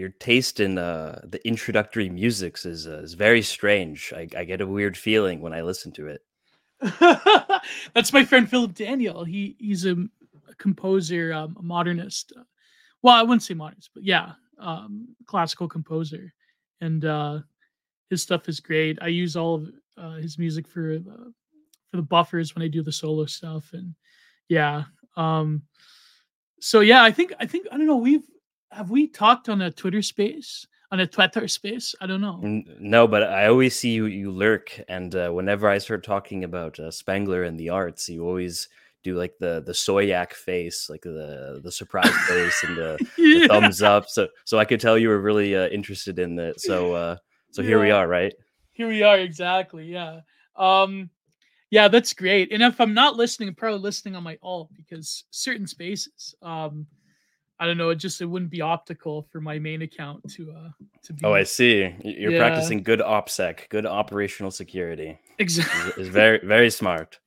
your uh, taste in uh, the introductory musics is uh, is very strange. I, I get a weird feeling when I listen to it. That's my friend Philip Daniel. He he's a, a composer, um, a modernist. Uh, well, I wouldn't say modernist, but yeah, um, classical composer, and uh, his stuff is great. I use all of uh, his music for the for the buffers when I do the solo stuff, and yeah. Um, so yeah, I think I think I don't know. We've have we talked on a Twitter space on a Twitter space? I don't know. No, but I always see you you lurk, and uh, whenever I start talking about uh, Spengler and the arts, you always do like the the soyjak face, like the the surprise face and the, yeah. the, thumbs up. So so I could tell you were really uh, interested in it. So uh, so yeah. here we are, right? Here we are, exactly. Yeah. Um, yeah, that's great. And if I'm not listening, I'm probably listening on my alt because certain spaces, um, I don't know, it just it wouldn't be optical for my main account to uh to be. Oh, I see. You're yeah. practicing good opsec, good operational security. Exactly. It's very very smart.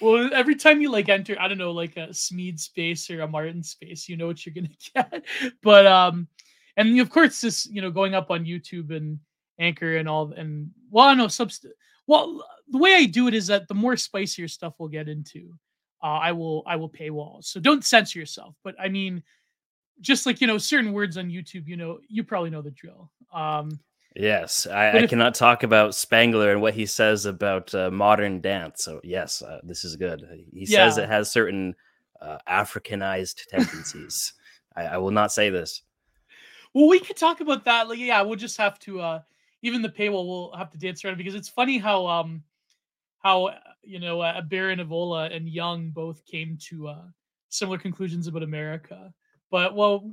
Well, every time you like enter, I don't know, like a Smeed space or a Martin space, you know what you're gonna get. But um, and of course, this you know going up on YouTube and Anchor and all, and well, I know subst. Well, the way I do it is that the more spicier stuff we'll get into, uh, I will I will paywall. So don't censor yourself. But I mean, just like you know, certain words on YouTube, you know, you probably know the drill. Um, yes, I, I if, cannot talk about Spengler and what he says about uh, modern dance. So yes, uh, this is good. He yeah. says it has certain uh, Africanized tendencies. I, I, will not say this. Well, we could talk about that. Like, yeah, we'll just have to. uh Even the paywall, we'll have to dance around because it's funny how um how uh, you know uh, Baron Evola and Jung both came to uh, similar conclusions about America. But well,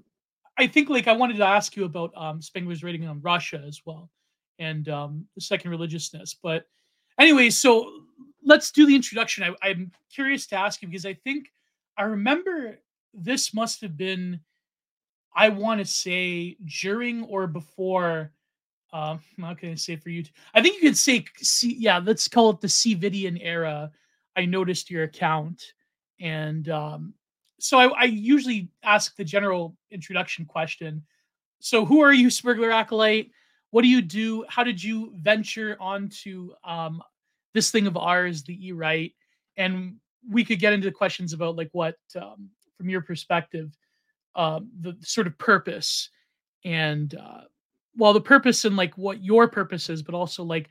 I think like I wanted to ask you about um, Spengler's rating on Russia as well, and um, the second religiousness. But anyway, so let's do the introduction. I, I'm curious to ask you because I think I remember this must have been, I want to say during or before um, how can I say for you? I think you could say, see, yeah, let's call it the COVIDian era. I noticed your account, and um, so I, I, usually ask the general introduction question. So, who are you, Spergler Acolyte? What do you do? How did you venture onto um, this thing of ours, the E Right? And we could get into questions about like what, um, from your perspective, uh, the sort of purpose and uh, well the purpose and like what your purpose is but also like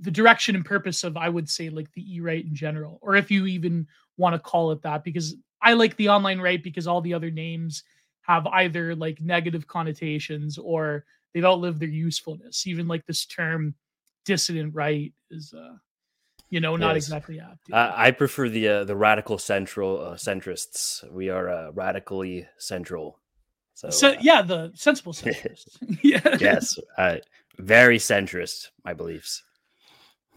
the direction and purpose of i would say like the e-right in general or if you even want to call it that because i like the online right because all the other names have either like negative connotations or they've outlived their usefulness even like this term dissident right is uh you know not yes. exactly apt uh, i prefer the uh, the radical central uh, centrists we are uh, radically central so, so uh, yeah, the sensible centrist. yeah. Yes, uh, very centrist. My beliefs.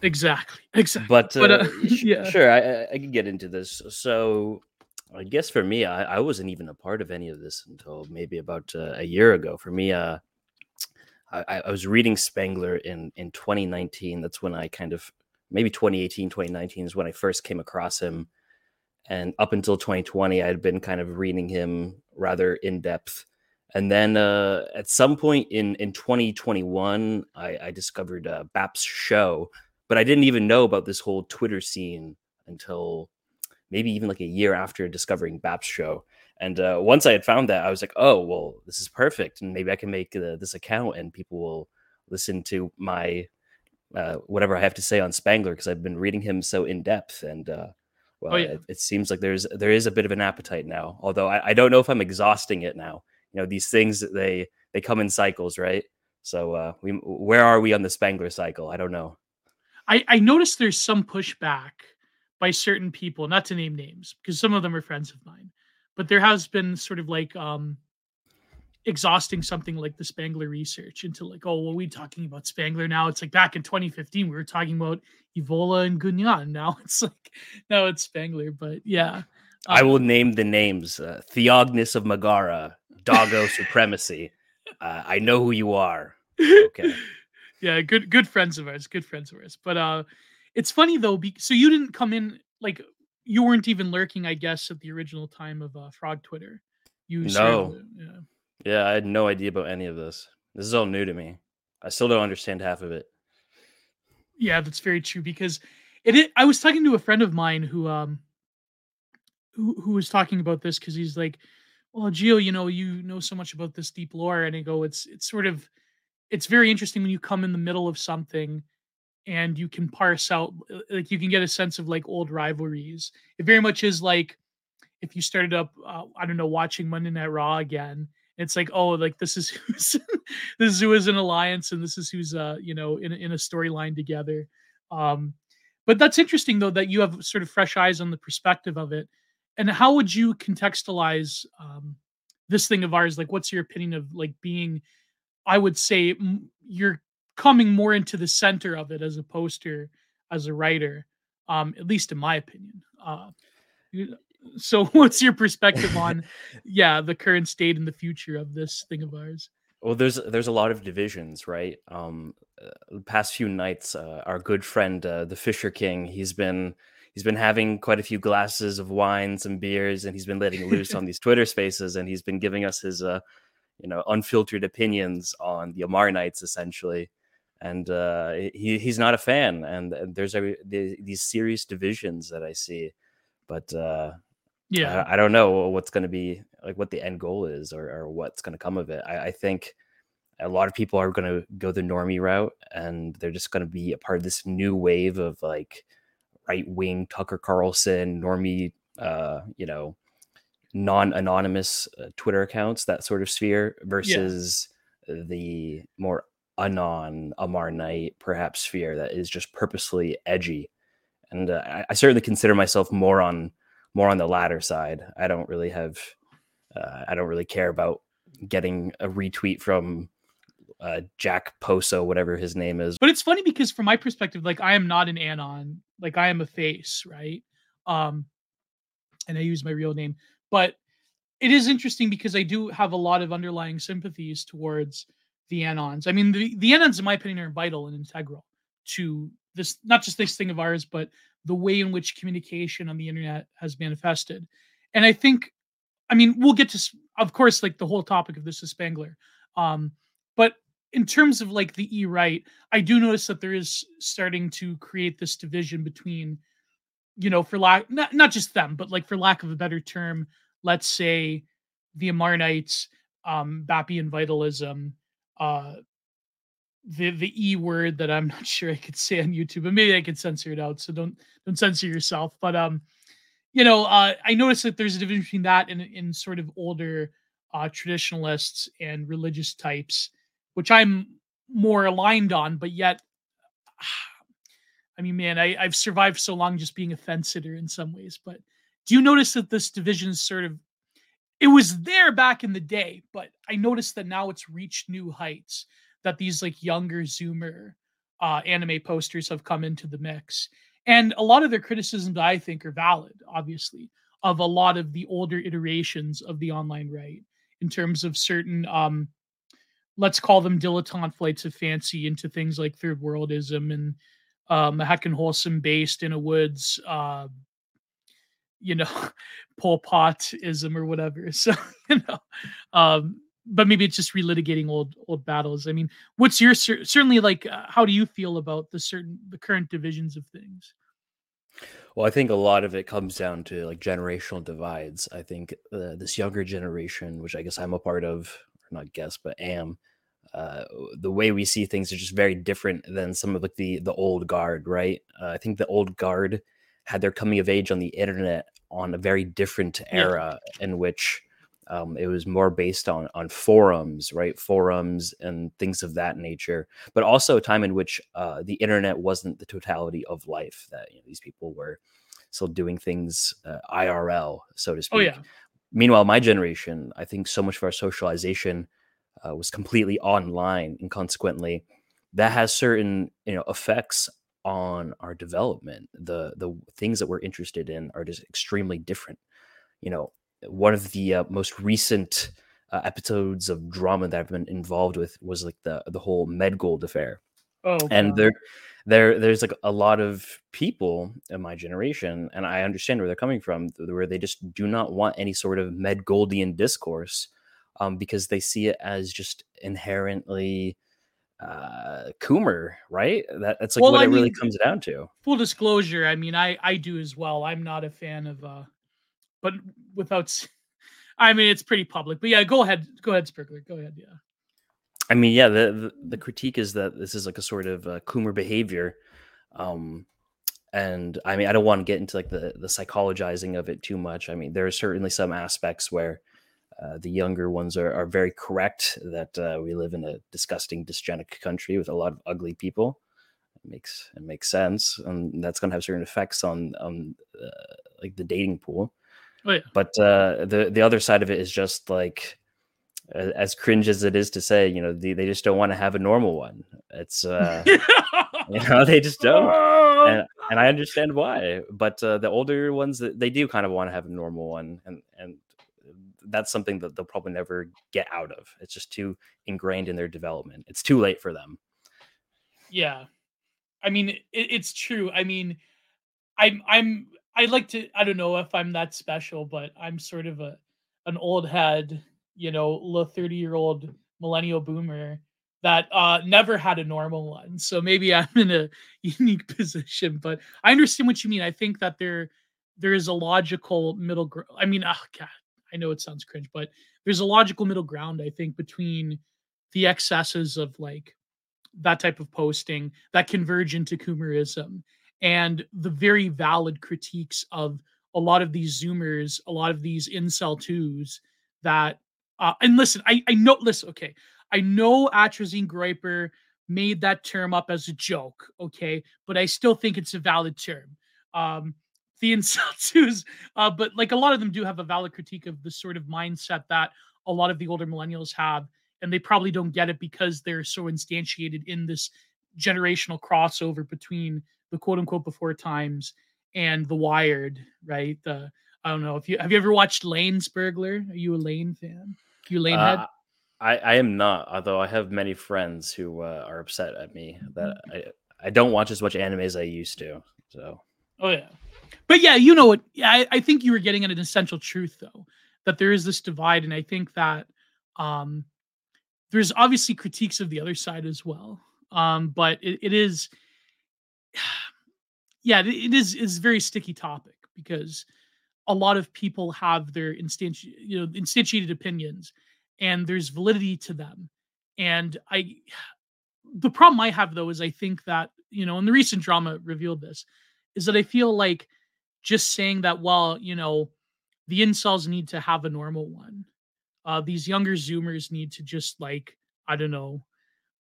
Exactly. Exactly. But, uh, but uh, yeah, sure. I, I can get into this. So, I guess for me, I, I wasn't even a part of any of this until maybe about uh, a year ago. For me, uh, I, I was reading Spengler in in 2019. That's when I kind of maybe 2018, 2019 is when I first came across him. And up until 2020, I had been kind of reading him rather in depth. And then uh, at some point in in 2021, I, I discovered uh, Bap's show, but I didn't even know about this whole Twitter scene until maybe even like a year after discovering Bap's show. And uh, once I had found that, I was like, oh, well, this is perfect. And maybe I can make uh, this account and people will listen to my uh, whatever I have to say on Spengler because I've been reading him so in depth. And uh, well, oh, yeah. it, it, seems like there's there is a bit of an appetite now. Although I, I don't know if I'm exhausting it now. You know, these things they they come in cycles, right? So uh, we where are we on the Spengler cycle? I don't know. I I noticed there's some pushback by certain people, not to name names, because some of them are friends of mine, but there has been sort of like um exhausting something like the Spengler research into like, oh, well, we talking about Spengler now. It's like back in 2015, we were talking about Evola and Guénon. Now it's like, now it's Spengler. But yeah. I will um, name the names uh, Theognis of Megara, Doggo Supremacy. Uh, I know who you are. Okay. yeah, good good friends of ours. Good friends of ours. But uh it's funny though, be- so you didn't come in like you weren't even lurking, I guess, at the original time of uh, Frog Twitter. You no. yeah. Yeah, I had no idea about any of this. This is all new to me. I still don't understand half of it. Yeah, that's very true because it. it I was talking to a friend of mine who um who who was talking about this because he's like, well, Gio, you know, you know so much about this deep lore, and I go, it's it's sort of it's very interesting when you come in the middle of something and you can parse out uh, like you can get a sense of like old rivalries. It very much is like if you started up, uh, I don't know, watching Monday Night Raw again. It's like, oh, like this is who's this is who is an alliance, and this is who's uh, you know, in in a storyline together. Um, but that's interesting though that you have sort of fresh eyes on the perspective of it. And how would you contextualize um, this thing of ours? Like, what's your opinion of like being? I would say you're coming more into the center of it as a poster, as a writer, um, at least in my opinion. Uh, so, what's your perspective on, yeah, the current state and the future of this thing of ours? Well, there's there's a lot of divisions, right? Um, uh, the past few nights, uh, our good friend, uh, the Fisher King, he's been he's been having quite a few glasses of wines and beers, and he's been letting loose on these Twitter Spaces, and he's been giving us his, uh, you know, unfiltered opinions on the Amarnites, essentially. And uh, he he's not a fan, and, and there's a, these serious divisions that I see, but uh, yeah, I, I don't know what's going to be like, what the end goal is, or, or what's going to come of it. I, I think a lot of people are going to go the normie route and they're just going to be a part of this new wave of like right wing Tucker Carlson, normie, uh, you know, non anonymous uh, Twitter accounts, that sort of sphere versus yeah. the more anon Amarnite perhaps sphere that is just purposely edgy. And uh, I, I, certainly consider myself more on more on the latter side. I don't really have, uh, I don't really care about getting a retweet from uh, Jack Poso, whatever his name is. But it's funny because from my perspective, like I am not an anon, like I am a face, right? Um, and I use my real name, but it is interesting because I do have a lot of underlying sympathies towards the anons. I mean, the the anons, in my opinion, are vital and integral to this, not just this thing of ours, but the way in which communication on the internet has manifested. And I think, I mean, we'll get to, of course, like the whole topic of this is Spengler. Um, but in terms of like the E right, I do notice that there is starting to create this division between, you know, for lack not not just them, but like for lack of a better term, let's say the Amarnites, um, Bappian vitalism, uh the the E word that I'm not sure I could say on YouTube, but maybe I could censor it out. So don't don't censor yourself. But um, you know, uh, I noticed that there's a division between that and in sort of older uh, traditionalists and religious types which I'm more aligned on, but yet, I mean, man, I, I've survived so long just being a fence sitter in some ways. But do you notice that this division is sort of it was there back in the day, but I noticed that now it's reached new heights. That these like younger Zoomer uh, anime posters have come into the mix, and a lot of their criticisms I think are valid, obviously, of a lot of the older iterations of the online right in terms of certain um, let's call them dilettante flights of fancy into things like third worldism and um, heckin' wholesome based in a woods, uh, you know, Pol Potism or whatever. So, you know, um, but maybe it's just relitigating old old battles. I mean, what's your certainly like? Uh, how do you feel about the certain the current divisions of things? Well, I think a lot of it comes down to like generational divides. I think uh, this younger generation, which I guess I'm a part of, not guess, but am. Uh, the way we see things is just very different than some of like the the old guard, right? Uh, I think the old guard had their coming of age on the internet on a very different era yeah. in which um, it was more based on on forums, right? Forums and things of that nature, but also a time in which uh, the internet wasn't the totality of life. That you know, these people were still doing things uh, IRL, so to speak. Oh yeah meanwhile, my generation, I think so much of our socialization uh, was completely online, and consequently, that has certain you know effects on our development. The the things that we're interested in are just extremely different. You know, one of the uh, most recent uh, episodes of drama that I've been involved with was like the the whole Medgold affair. Oh, and there, there, there's like a lot of people in my generation, and I understand where they're coming from, where they just do not want any sort of Medgoldian discourse um, because they see it as just inherently uh Coomer, right? That that's like well, what I it mean, really comes down to. Full disclosure, I mean, I I do as well. I'm not a fan of uh but without I mean, it's pretty public. But yeah, go ahead. Go ahead, Spergler. Go ahead. Yeah. I mean, yeah, the, the, the critique is that this is like a sort of uh, Coomer behavior. Um, and I mean, I don't want to get into like the, the psychologizing of it too much. I mean, there are certainly some aspects where uh, the younger ones are, are very correct that uh, we live in a disgusting, dysgenic country with a lot of ugly people. It makes it makes sense, and that's going to have certain effects on on uh, like the dating pool. Oh, yeah. But uh, the the other side of it is just like as cringe as it is to say, you know, they, they just don't want to have a normal one. It's uh, you know they just don't, and, and I understand why. But uh, the older ones, they do kind of want to have a normal one, and and that's something that they'll probably never get out of. It's just too ingrained in their development. It's too late for them. Yeah, I mean, it, it's true. I mean, I'm I'm I like to I don't know if I'm that special, but I'm sort of a an old head, you know, 30 year old millennial boomer that uh never had a normal one. So maybe I'm in a unique position, but I understand what you mean. I think that there there is a logical middle ground. I mean, oh god, I know it sounds cringe, but there's a logical middle ground, I think, between the excesses of like that type of posting that converge into Coomerism and the very valid critiques of a lot of these zoomers a lot of these incel twos that uh, and listen i i know listen okay i know atrazine groiper made that term up as a joke okay but i still think it's a valid term. Um the insults, uh but like a lot of them do have a valid critique of the sort of mindset that a lot of the older millennials have and they probably don't get it because they're so instantiated in this generational crossover between the quote unquote before times and the wired right? The i don't know if you have you ever watched Lain Spergler are you a Lain fan? You Lain head uh, I, I am not although i have many friends who uh, are upset at me that mm-hmm. i i don't watch as much anime as i used to so. Oh yeah but yeah you know what? I, I think you were getting at an essential truth though that there is this divide and i think that um there's obviously critiques of the other side as well. Um but it, it is yeah, it is is very sticky topic because a lot of people have their instanti- you know instantiated opinions and there's validity to them. And i the problem i have though is i think that you know and the recent drama revealed this is that i feel like just saying that well you know the incels need to have a normal one uh these younger zoomers need to just like i don't know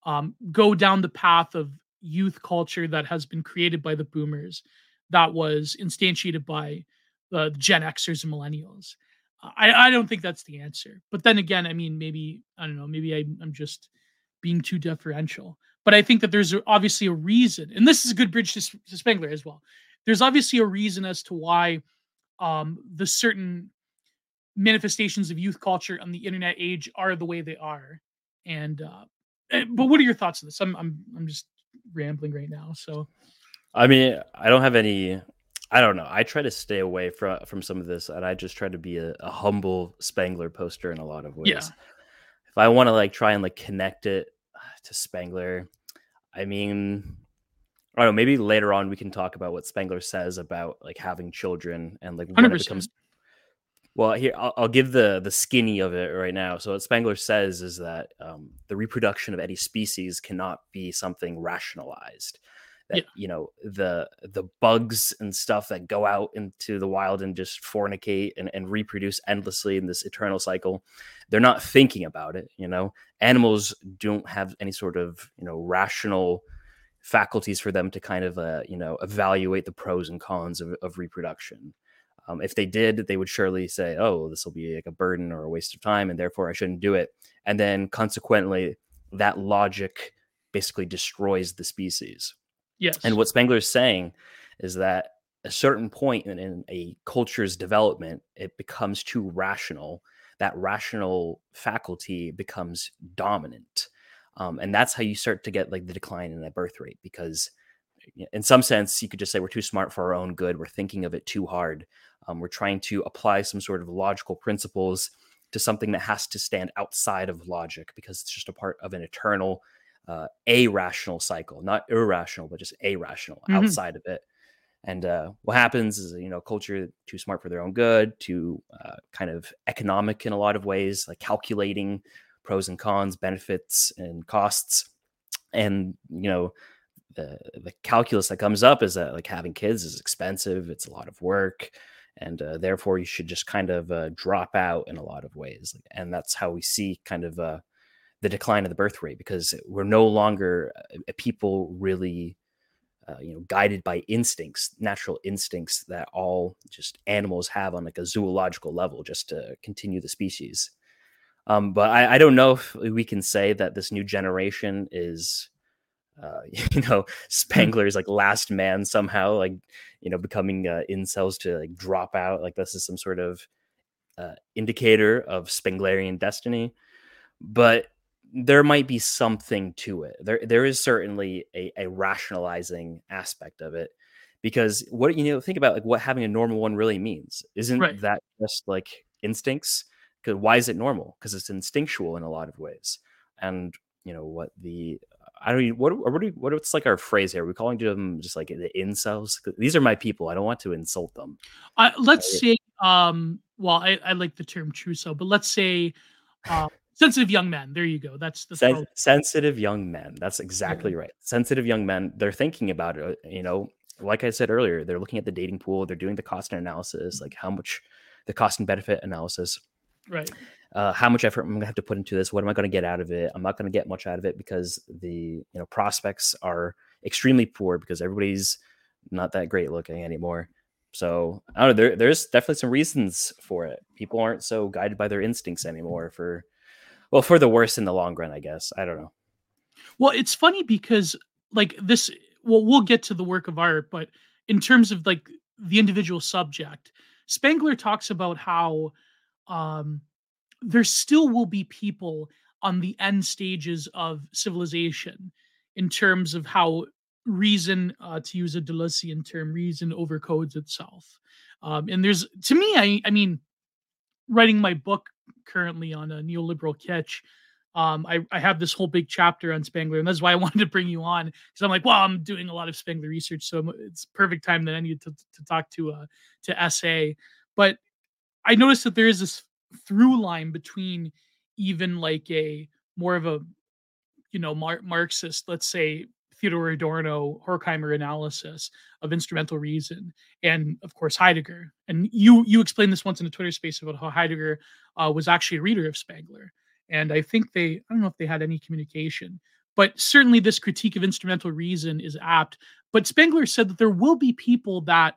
um go down the path of youth culture that has been created by the boomers that was instantiated by the Gen Xers and millennials. I, I don't think that's the answer. But then again, I mean, maybe, I don't know, maybe I, I'm just being too deferential. But I think that there's obviously a reason, and this is a good bridge to, to Spengler as well. There's obviously a reason as to why um, the certain manifestations of youth culture on the internet age are the way they are. And uh, eh, but what are your thoughts on this? I'm I'm I'm just rambling right now. So, I mean, I don't have any. I don't know. I try to stay away from from some of this, and I just try to be a, a humble Spengler poster in a lot of ways. Yeah. If I want to like try and like connect it to Spengler, I mean, I don't know. Maybe later on we can talk about what Spengler says about like having children and like when 100%. it becomes. Well, here I'll, I'll, give the the skinny of it right now. So what Spengler says is that um, the reproduction of any species cannot be something rationalized. That yeah. you know the the bugs and stuff that go out into the wild and just fornicate and, and reproduce endlessly in this eternal cycle, they're not thinking about it. You know, animals don't have any sort of you know rational faculties for them to kind of uh, you know evaluate the pros and cons of, of reproduction um, if they did, they would surely say, "Oh, this will be like a burden or a waste of time, and therefore I shouldn't do it." And then, consequently, that logic basically destroys the species. Yes. And what Spengler is saying is that a certain point in, in a culture's development, it becomes too rational. That rational faculty becomes dominant, um, and that's how you start to get like the decline in that birth rate because in some sense, you could just say we're too smart for our own good. We're thinking of it too hard. Um, we're trying to apply some sort of logical principles to something that has to stand outside of logic because it's just a part of an eternal uh, rational cycle, not irrational, but just irrational mm-hmm. outside of it. And uh, what happens is, you know, culture too smart for their own good, too uh, kind of economic in a lot of ways, like calculating pros and cons, benefits and costs. And, you know, the, the calculus that comes up is that like having kids is expensive, it's a lot of work. And uh, therefore, you should just kind of uh, drop out in a lot of ways. And that's how we see kind of uh, the decline of the birth rate because we're no longer uh, people really uh, you know guided by instincts natural instincts that all just animals have on like a zoological level just to continue the species um, but I, I, don't know if we can say that this new generation is uh, you know hmm. Spengler's like last man somehow like you know becoming uh, incels to like drop out like this is some sort of uh, indicator of spenglerian destiny but there might be something to it. There there is certainly a, a rationalizing aspect of it because what you know think about like what having a normal one really means. Isn't right. that just like instincts? Because why is it normal? Because it's instinctual in a lot of ways. And you know what the I don't what what do, what what's like our phrase here? We're calling them just like the incels. These are my people. I don't want to insult them. Uh, let's right? say um well I, I like the term trousseau, but let's say uh, sensitive young men. There you go. That's the Sen- sensitive young men. That's exactly yeah. right. Sensitive young men. They're thinking about it. You know, like I said earlier, they're looking at the dating pool. They're doing the cost and analysis, like how much the cost and benefit analysis. Right. Uh, how much effort am I'm gonna have to put into this? What am I gonna get out of it? I'm not gonna get much out of it because the you know prospects are extremely poor because everybody's not that great looking anymore. So I don't know. There, there's definitely some reasons for it. People aren't so guided by their instincts anymore for well for the worse in the long run i guess i don't know well it's funny because like this well we'll get to the work of art but in terms of like the individual subject Spengler talks about how um there still will be people on the end stages of civilization in terms of how reason uh, to use a deleuzean term reason overcodes itself um, and there's to me i i mean writing my book currently on a neoliberal kitsch. Um, I, I have this whole big chapter on Spengler, and that's why I wanted to bring you on because I'm like, well, I'm doing a lot of Spengler research, so it's perfect time that I need to, to talk to uh, to SA. But I noticed that there is this through line between even like a more of a you know Mar- Marxist, let's say Theodore Adorno Horkheimer analysis of instrumental reason, and of course Heidegger. And you you explained this once in a Twitter space about how Heidegger uh, was actually a reader of Spengler, and I think they I don't know if they had any communication, but certainly this critique of instrumental reason is apt. But Spengler said that there will be people that,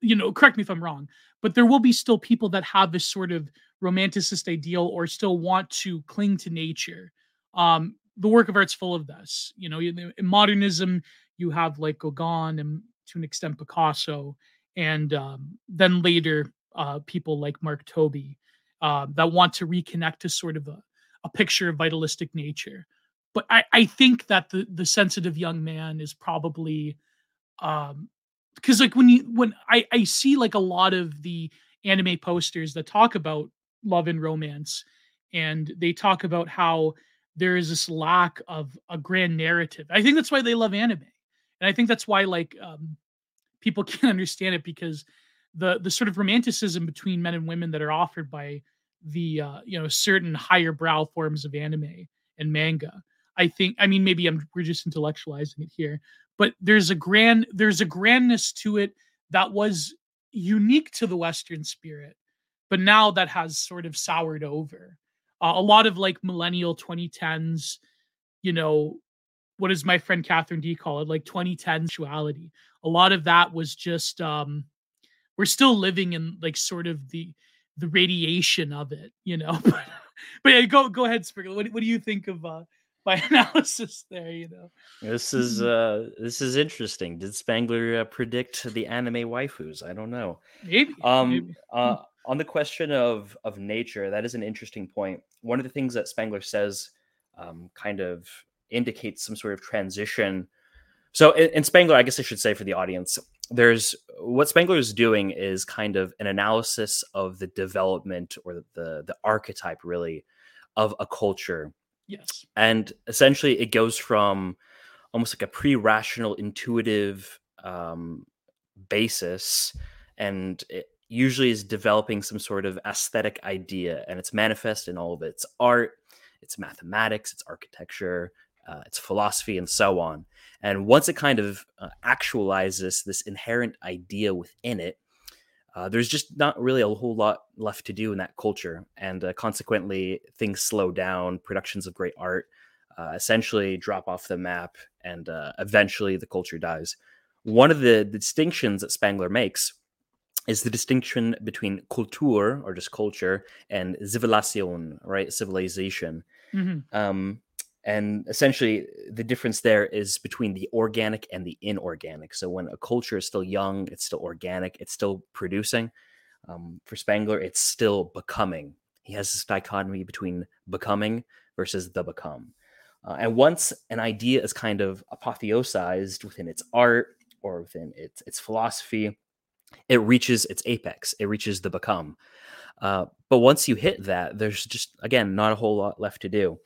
you know, correct me if I'm wrong, but there will be still people that have this sort of romanticist ideal or still want to cling to nature. Um, the work of art's full of this. You know, in modernism, you have like Gauguin and to an extent Picasso, and um, then later uh, people like Mark Tobey uh, that want to reconnect to sort of a, a picture of vitalistic nature. But I, I think that the the sensitive young man is probably um because like when you when I, I see like a lot of the anime posters that talk about love and romance and they talk about how there is this lack of a grand narrative. I think that's why they love anime, and I think that's why like um, people can't understand it because the the sort of romanticism between men and women that are offered by the uh, you know certain higher brow forms of anime and manga. I think I mean maybe I'm we're just intellectualizing it here, but there's a grand there's a grandness to it that was unique to the Western spirit, but now that has sort of soured over. Uh, a lot of like millennial 2010s you know what does my friend catherine d call it? Like 2010 sexuality. A lot of that was just um we're still living in like sort of the the radiation of it you know? But, but yeah, go go ahead Spergler. What, what do you think of uh my analysis there you know this is mm-hmm. uh this is interesting did Spengler uh, predict the anime waifus i don't know maybe um maybe. uh on the question of of nature, that is an interesting point. One of the things that Spengler says um, kind of indicates some sort of transition. So in, in, Spengler, I guess I should say for the audience, there's what Spengler is doing is kind of an analysis of the development or the the archetype really of a culture. Yes. And essentially it goes from almost like a pre-rational intuitive um, basis and it usually is developing some sort of aesthetic idea and it's manifest in all of its art its mathematics its architecture uh, its philosophy and so on and once it kind of uh, actualizes this inherent idea within it uh, there's just not really a whole lot left to do in that culture and uh, consequently things slow down productions of great art uh, essentially drop off the map and uh, eventually the culture dies one of the distinctions that Spengler makes is the distinction between culture or just culture and civilization, right? Civilization. Mm-hmm. Um, and essentially, the difference there is between the organic and the inorganic. So when a culture is still young, it's still organic, it's still producing. Um, for Spengler, it's still becoming. He has this dichotomy between becoming versus the become. Uh, and once an idea is kind of apotheosized within its art or within its its philosophy, it reaches its apex, it reaches the become. Uh, but once you hit that, there's just, again, not a whole lot left to do.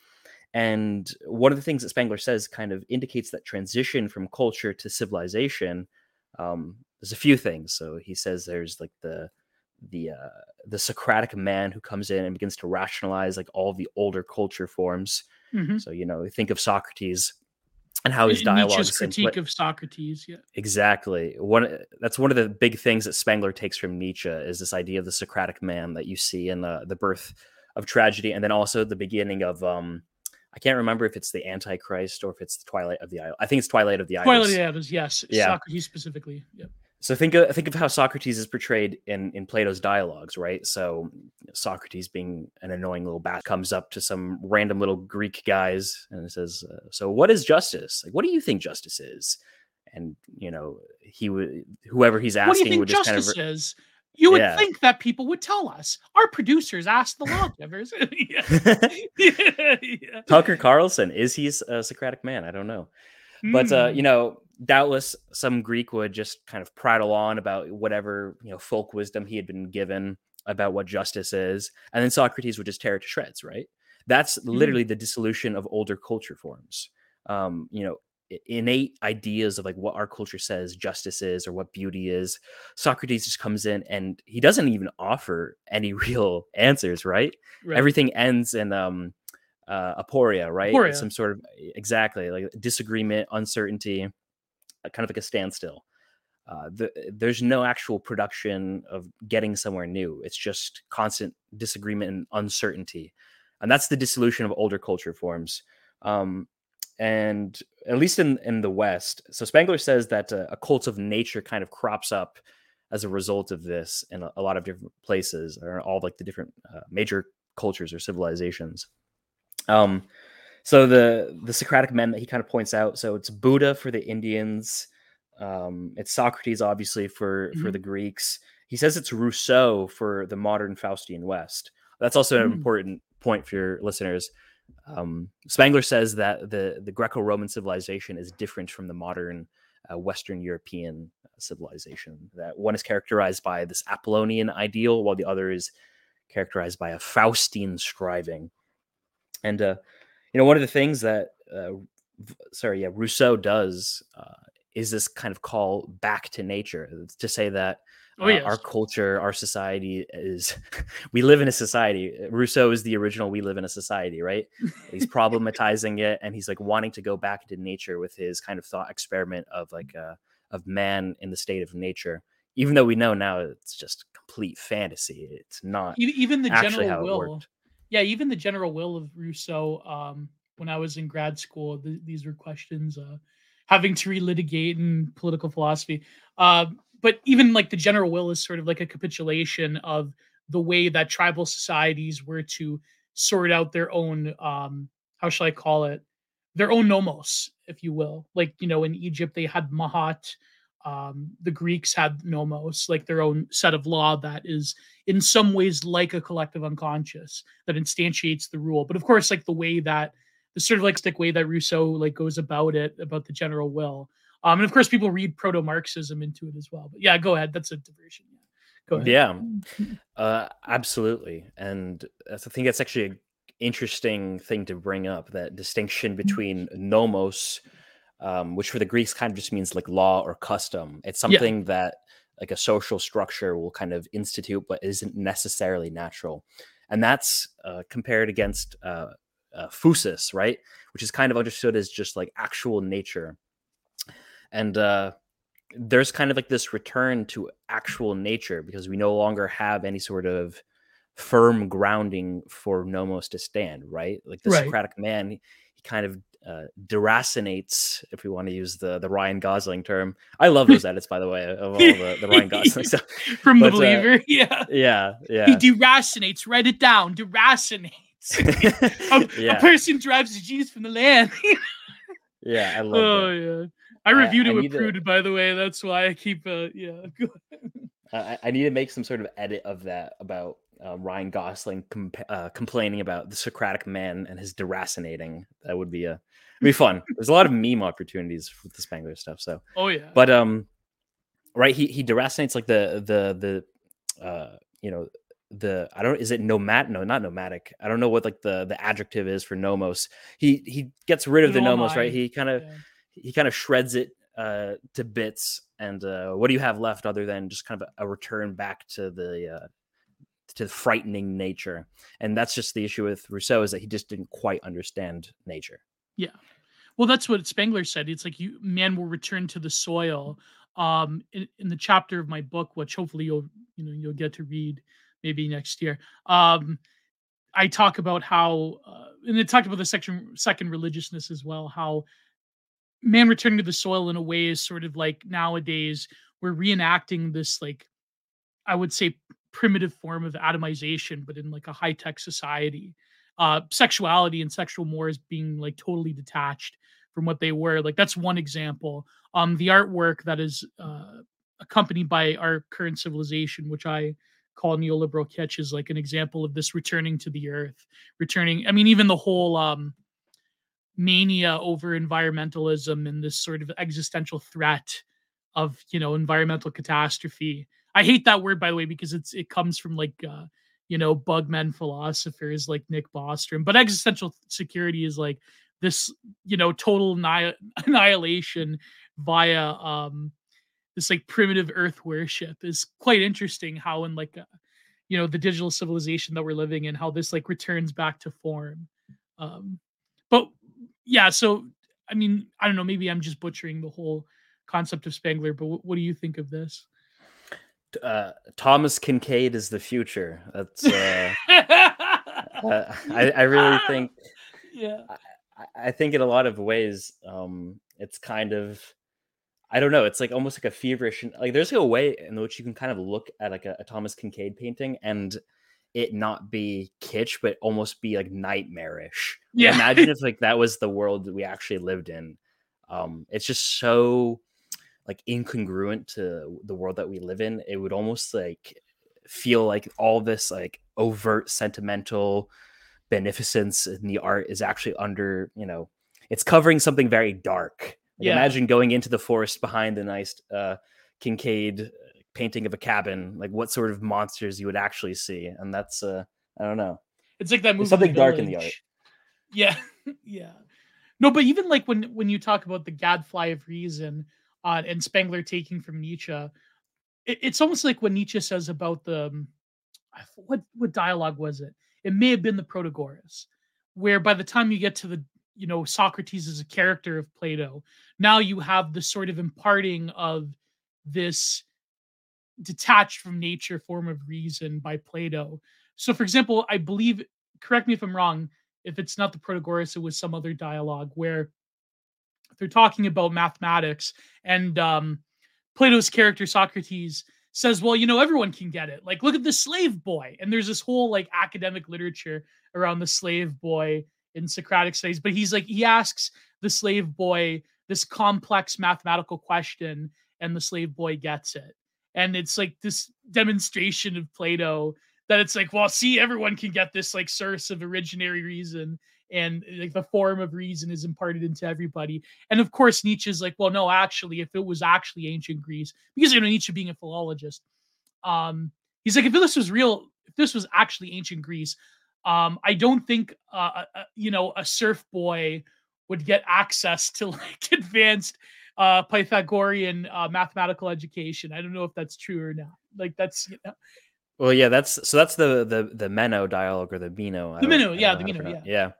And one of the things that Spengler says kind of indicates that transition from culture to civilization. Um, there's a few things. So he says there's like the the uh, the Socratic man who comes in and begins to rationalize like all the older culture forms. Mm-hmm. So you know, think of Socrates and how his dialogue Nietzsche's critique of Socrates. Yeah, exactly. One that's one of the big things that Spengler takes from Nietzsche is this idea of the Socratic man that you see in the the birth of tragedy, and then also the beginning of um. I can't remember if it's the Antichrist or if it's the Twilight of the Idols. I think it's Twilight of the Idols. Twilight of the Idols, yes. Yeah. Socrates specifically. Yep. So think of think of how Socrates is portrayed in in Plato's dialogues, right? So Socrates, being an annoying little bat, comes up to some random little Greek guys and says, uh, "So what is justice? Like, what do you think justice is?" And you know, he would whoever he's asking would just kind of. Is? You would yeah. think that people would tell us. Our producers asked the lawgivers. yeah. yeah. Tucker Carlson is he a Socratic man? I don't know, mm. but uh, hmm. you know, doubtless some Greek would just kind of prattle on about whatever you know folk wisdom he had been given about what justice is, and then Socrates would just tear it to shreds. Right? That's mm-hmm. literally the dissolution of older culture forms. Um, you know, innate ideas of like what our culture says justice is or what beauty is. Socrates just comes in and he doesn't even offer any real answers. Right? right. Everything ends in um uh, aporia, right? Aporia. Some sort of exactly like disagreement, uncertainty kind of like a standstill. Uh, the, there's no actual production of getting somewhere new. It's just constant disagreement and uncertainty, and that's the dissolution of older culture forms. Um, and at least in in the West, so Spengler says that uh, a cult of nature kind of crops up as a result of this in a, a lot of different places, or all like the different uh, major cultures or civilizations. Um, so the the Socratic men that he kind of points out. So it's Buddha for the Indians. Um, it's Socrates, obviously for mm-hmm. for the Greeks. He says it's Rousseau for the modern Faustian West. That's also an mm. important point for your listeners. Um, Spengler says that the the Greco-Roman civilization is different from the modern uh, Western European civilization. That one is characterized by this Apollonian ideal, while the other is characterized by a Faustian striving. And uh, you know, one of the things that, uh, sorry, yeah, Rousseau does uh, is this kind of call back to nature to say that oh, uh, our culture, our society is, we live in a society. Rousseau is the original we live in a society, right? He's problematizing it and he's like wanting to go back into nature with his kind of thought experiment of like, uh, of man in the state of nature even though we know now it's just complete fantasy it's not even the general will yeah, even the general will of Rousseau. Um, when I was in grad school, th- these were questions uh, having to relitigate in political philosophy. Uh, but even like the general will is sort of like a capitulation of the way that tribal societies were to sort out their own um, how shall I call it their own nomos, if you will. Like you know, in Egypt they had Maat um, the Greeks had nomos, like their own set of law that is in some ways like a collective unconscious that instantiates the rule. But of course, like the way that the sort of like stick way that Rousseau like goes about it, about the general will, Um, and of course, people read proto Marxism into it as well. But yeah, go ahead. That's a diversion. Go ahead. Yeah, uh, absolutely. And I think that's actually an interesting thing to bring up that distinction mm-hmm. between nomos, um, which for the Greeks kind of just means like law or custom. It's something yeah. that like a social structure will kind of institute, but isn't necessarily natural. And that's uh, compared against uh, uh, phusis, right? Which is kind of understood as just like actual nature. And uh, there's kind of like this return to actual nature because we no longer have any sort of firm grounding for nomos to stand, right? Like the right. Socratic man, he, he kind of uh, deracinates, if we want to use the the Ryan Gosling term. I love those edits, by the way, of all the, the Ryan Gosling stuff. From but, the uh, believer, uh, yeah. Yeah, yeah. He deracinates, write it down, deracinates. a, yeah. a, person drives the Jews from the land. yeah, I love Oh, that. yeah. I reviewed I, it with Prude, to, by the way. That's why I keep, uh, yeah. I, I need to make some sort of edit of that about uh, Ryan Gosling comp- uh, complaining about the Socratic man and his deracinating. That would be a be fun. There's a lot of meme opportunities with the Spengler stuff. So oh yeah, but um, right he he deracinates like the the the uh you know the I don't is it nomad no not nomadic I don't know what like the the adjective is for nomos he he gets rid of the nomos right he kind of yeah. He kind of shreds it uh to bits and uh what do you have left other than just kind of a, a return back to the uh to frightening nature and that's just the issue with Rousseau is that he just didn't quite understand nature yeah well, that's what Spengler said. It's like you man will return to the soil. Um, in, in the chapter of my book, which hopefully you'll you know you'll get to read maybe next year. Um, I talk about how, uh, and it talked about the section second religiousness as well. How man returning to the soil in a way is sort of like nowadays we're reenacting this like I would say primitive form of atomization, but in like a high tech society uh, sexuality and sexual mores being like totally detached from what they were. Like that's one example. Um, the artwork that is uh, accompanied by our current civilization, which I call neoliberal kitsch, is like an example of this returning to the earth, returning. I mean, even the whole um, mania over environmentalism and this sort of existential threat of you know environmental catastrophe. I hate that word by the way because it's it comes from like uh, you know, bugmen philosophers like Nick Bostrom. But existential security is like this, you know, total annihilation via um this like primitive earth worship is quite interesting how in like a, uh, you know the digital civilization that we're living in how this like returns back to form um but yeah so i mean i don't know maybe i'm just butchering the whole concept of Spengler, but w- what do you think of this uh, Thomas Kinkade is the future. That's uh, uh, I, I really think. Yeah, I, I, think in a lot of ways, um, it's kind of, I don't know. It's like almost like a feverish. Like there's a way in which you can kind of look at like a, a Thomas Kinkade painting and it not be kitsch, but almost be like nightmarish. Yeah, imagine if like that was the world that we actually lived in. Um, it's just so like incongruent to the world that we live in it would almost like feel like all this like overt sentimental beneficence in the art is actually under you know it's covering something very dark like yeah. imagine going into the forest behind the nice uh Kinkade painting of a cabin like what sort of monsters you would actually see and that's uh i don't know it's like that movie something dark in the art yeah yeah no but even like when when you talk about the gadfly of reason uh, and Spengler taking from Nietzsche. It, it's almost like what Nietzsche says about the um, what what dialogue was it? It may have been the Protagoras, where by the time you get to the you know Socrates as a character of Plato, now you have the sort of imparting of this detached from nature form of reason by Plato. So, for example, I believe, correct me if I'm wrong, if it's not the Protagoras, it was some other dialogue where they're talking about mathematics and um, Plato's character Socrates says, "Well, you know, everyone can get it. Like, look at the slave boy." And there's this whole like academic literature around the slave boy in Socratic studies. But he's like, he asks the slave boy this complex mathematical question, and the slave boy gets it. And it's like this demonstration of Plato that it's like, well, see, everyone can get this like source of originary reason and like the form of reason is imparted into everybody. And of course, Nietzsche's like, well, no, actually, if it was actually ancient Greece, because you know Nietzsche being a philologist, um, he's like, if this was real, if this was actually ancient Greece, um, I don't think uh, uh, you know a serf boy would get access to like advanced uh, Pythagorean uh, mathematical education. I don't know if that's true or not. Like that's you know, well, yeah, that's so that's the the the Meno dialogue or the Meno. The Meno, yeah, the Meno, yeah. yeah.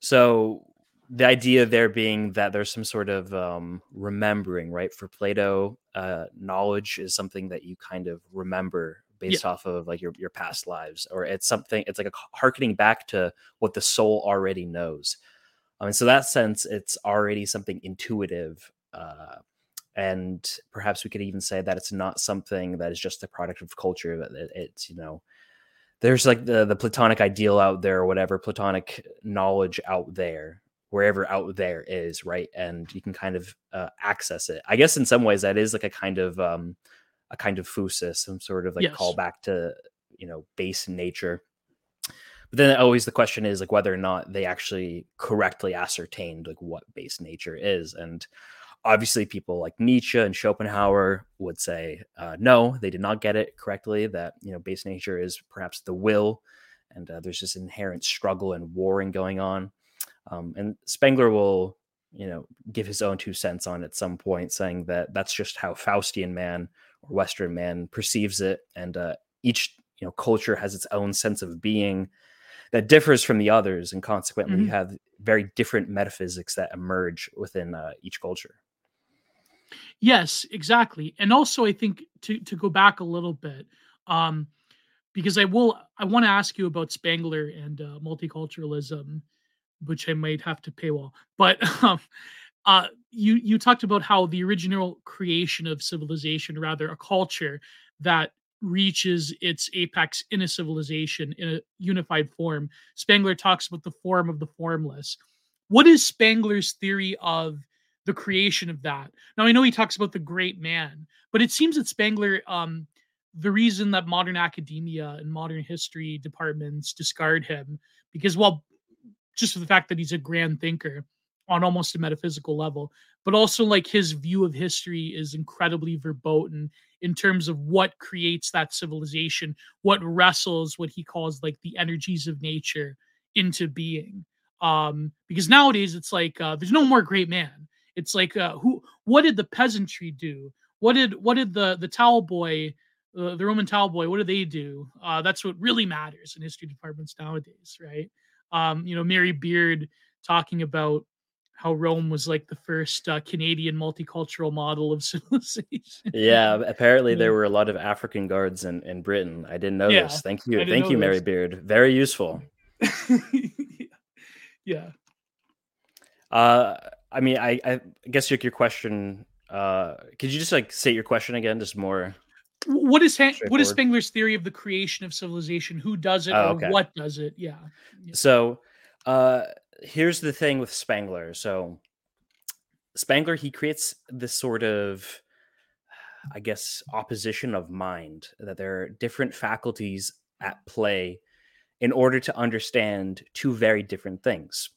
So the idea there being that there's some sort of um, remembering, right? For Plato, uh, knowledge is something that you kind of remember based yeah. off of like your your past lives, or it's something. It's like a harkening back to what the soul already knows. Um, so that sense, it's already something intuitive uh, and perhaps we could even say that it's not something that is just the product of culture that it's you know there's like the the platonic ideal out there or whatever platonic knowledge out there wherever out there is right? And you can kind of uh, access it. I guess in some ways that is like a kind of um a kind of phusis some sort of like yes. call back to you know base nature. But then always the question is like whether or not they actually correctly ascertained like what base nature is. And obviously people like nietzsche and schopenhauer would say uh, no they did not get it correctly that you know base nature is perhaps the will and uh, there's this inherent struggle and warring going on um, and spengler will you know give his own two cents on at some point saying that that's just how faustian man or western man perceives it and uh, each you know culture has its own sense of being that differs from the others and consequently mm-hmm. you have very different metaphysics that emerge within uh, each culture Yes, exactly. And also I think to to go back a little bit, um, because I will I want to ask you about Spengler and uh, multiculturalism, which I might have to paywall. But um, uh, you you talked about how the original creation of civilization, rather a culture that reaches its apex in a civilization in a unified form. Spengler talks about the form of the formless. What is Spengler's theory of the creation of that. Now I know he talks about the great man, but it seems that Spengler, um, the reason that modern academia and modern history departments discard him, because well, just for the fact that he's a grand thinker on almost a metaphysical level, but also like his view of history is incredibly verboten in terms of what creates that civilization, what wrestles what he calls like the energies of nature into being. Um, because nowadays it's like uh, there's no more great man it's like uh, who? What did the peasantry do? What did what did the the towel boy, uh, the Roman towel boy? What did they do? Uh, that's what really matters in history departments nowadays, right? Um, you know, Mary Beard talking about how Rome was like the first uh, Canadian multicultural model of civilization. Yeah, apparently yeah. there were a lot of African guards in, in Britain. I didn't know yeah, this. Thank you. Thank you, Mary this. Beard. Very useful. yeah. Uh I mean, I, I guess your, your question. Uh, could you just like say your question again, just more? What is what is Spengler's theory of the creation of civilization? Who does it, oh, okay. or what does it? Yeah. yeah. So, uh, here's the thing with Spengler. So, Spengler he creates this sort of, I guess, opposition of mind that there are different faculties at play in order to understand two very different things.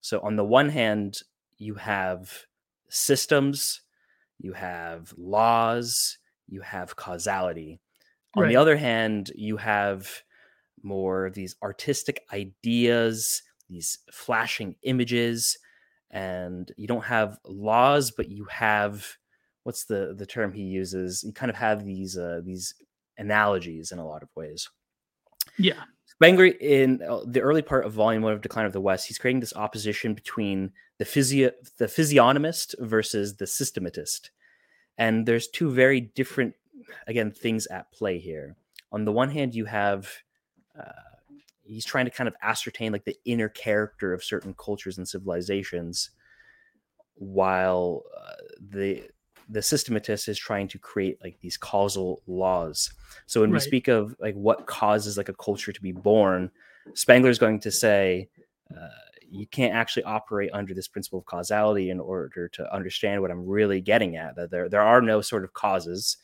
So, on the one hand, you have systems, you have laws, you have causality. On right. the other hand, you have more of these artistic ideas, these flashing images, and you don't have laws, but you have what's the the term he uses? You kind of have these uh, these analogies in a lot of ways. Yeah. Spengler, in uh, the early part of Volume One of Decline of the West, he's creating this opposition between the physio- the physiognomist versus the systematist, and there's two very different, again, things at play here. On the one hand, you have uh, he's trying to kind of ascertain like the inner character of certain cultures and civilizations, while uh, the the systematist is trying to create like these causal laws. So when right. we speak of like what causes like a culture to be born, Spengler is going to say uh, you can't actually operate under this principle of causality in order to understand what I'm really getting at. That there there are no sort of causes.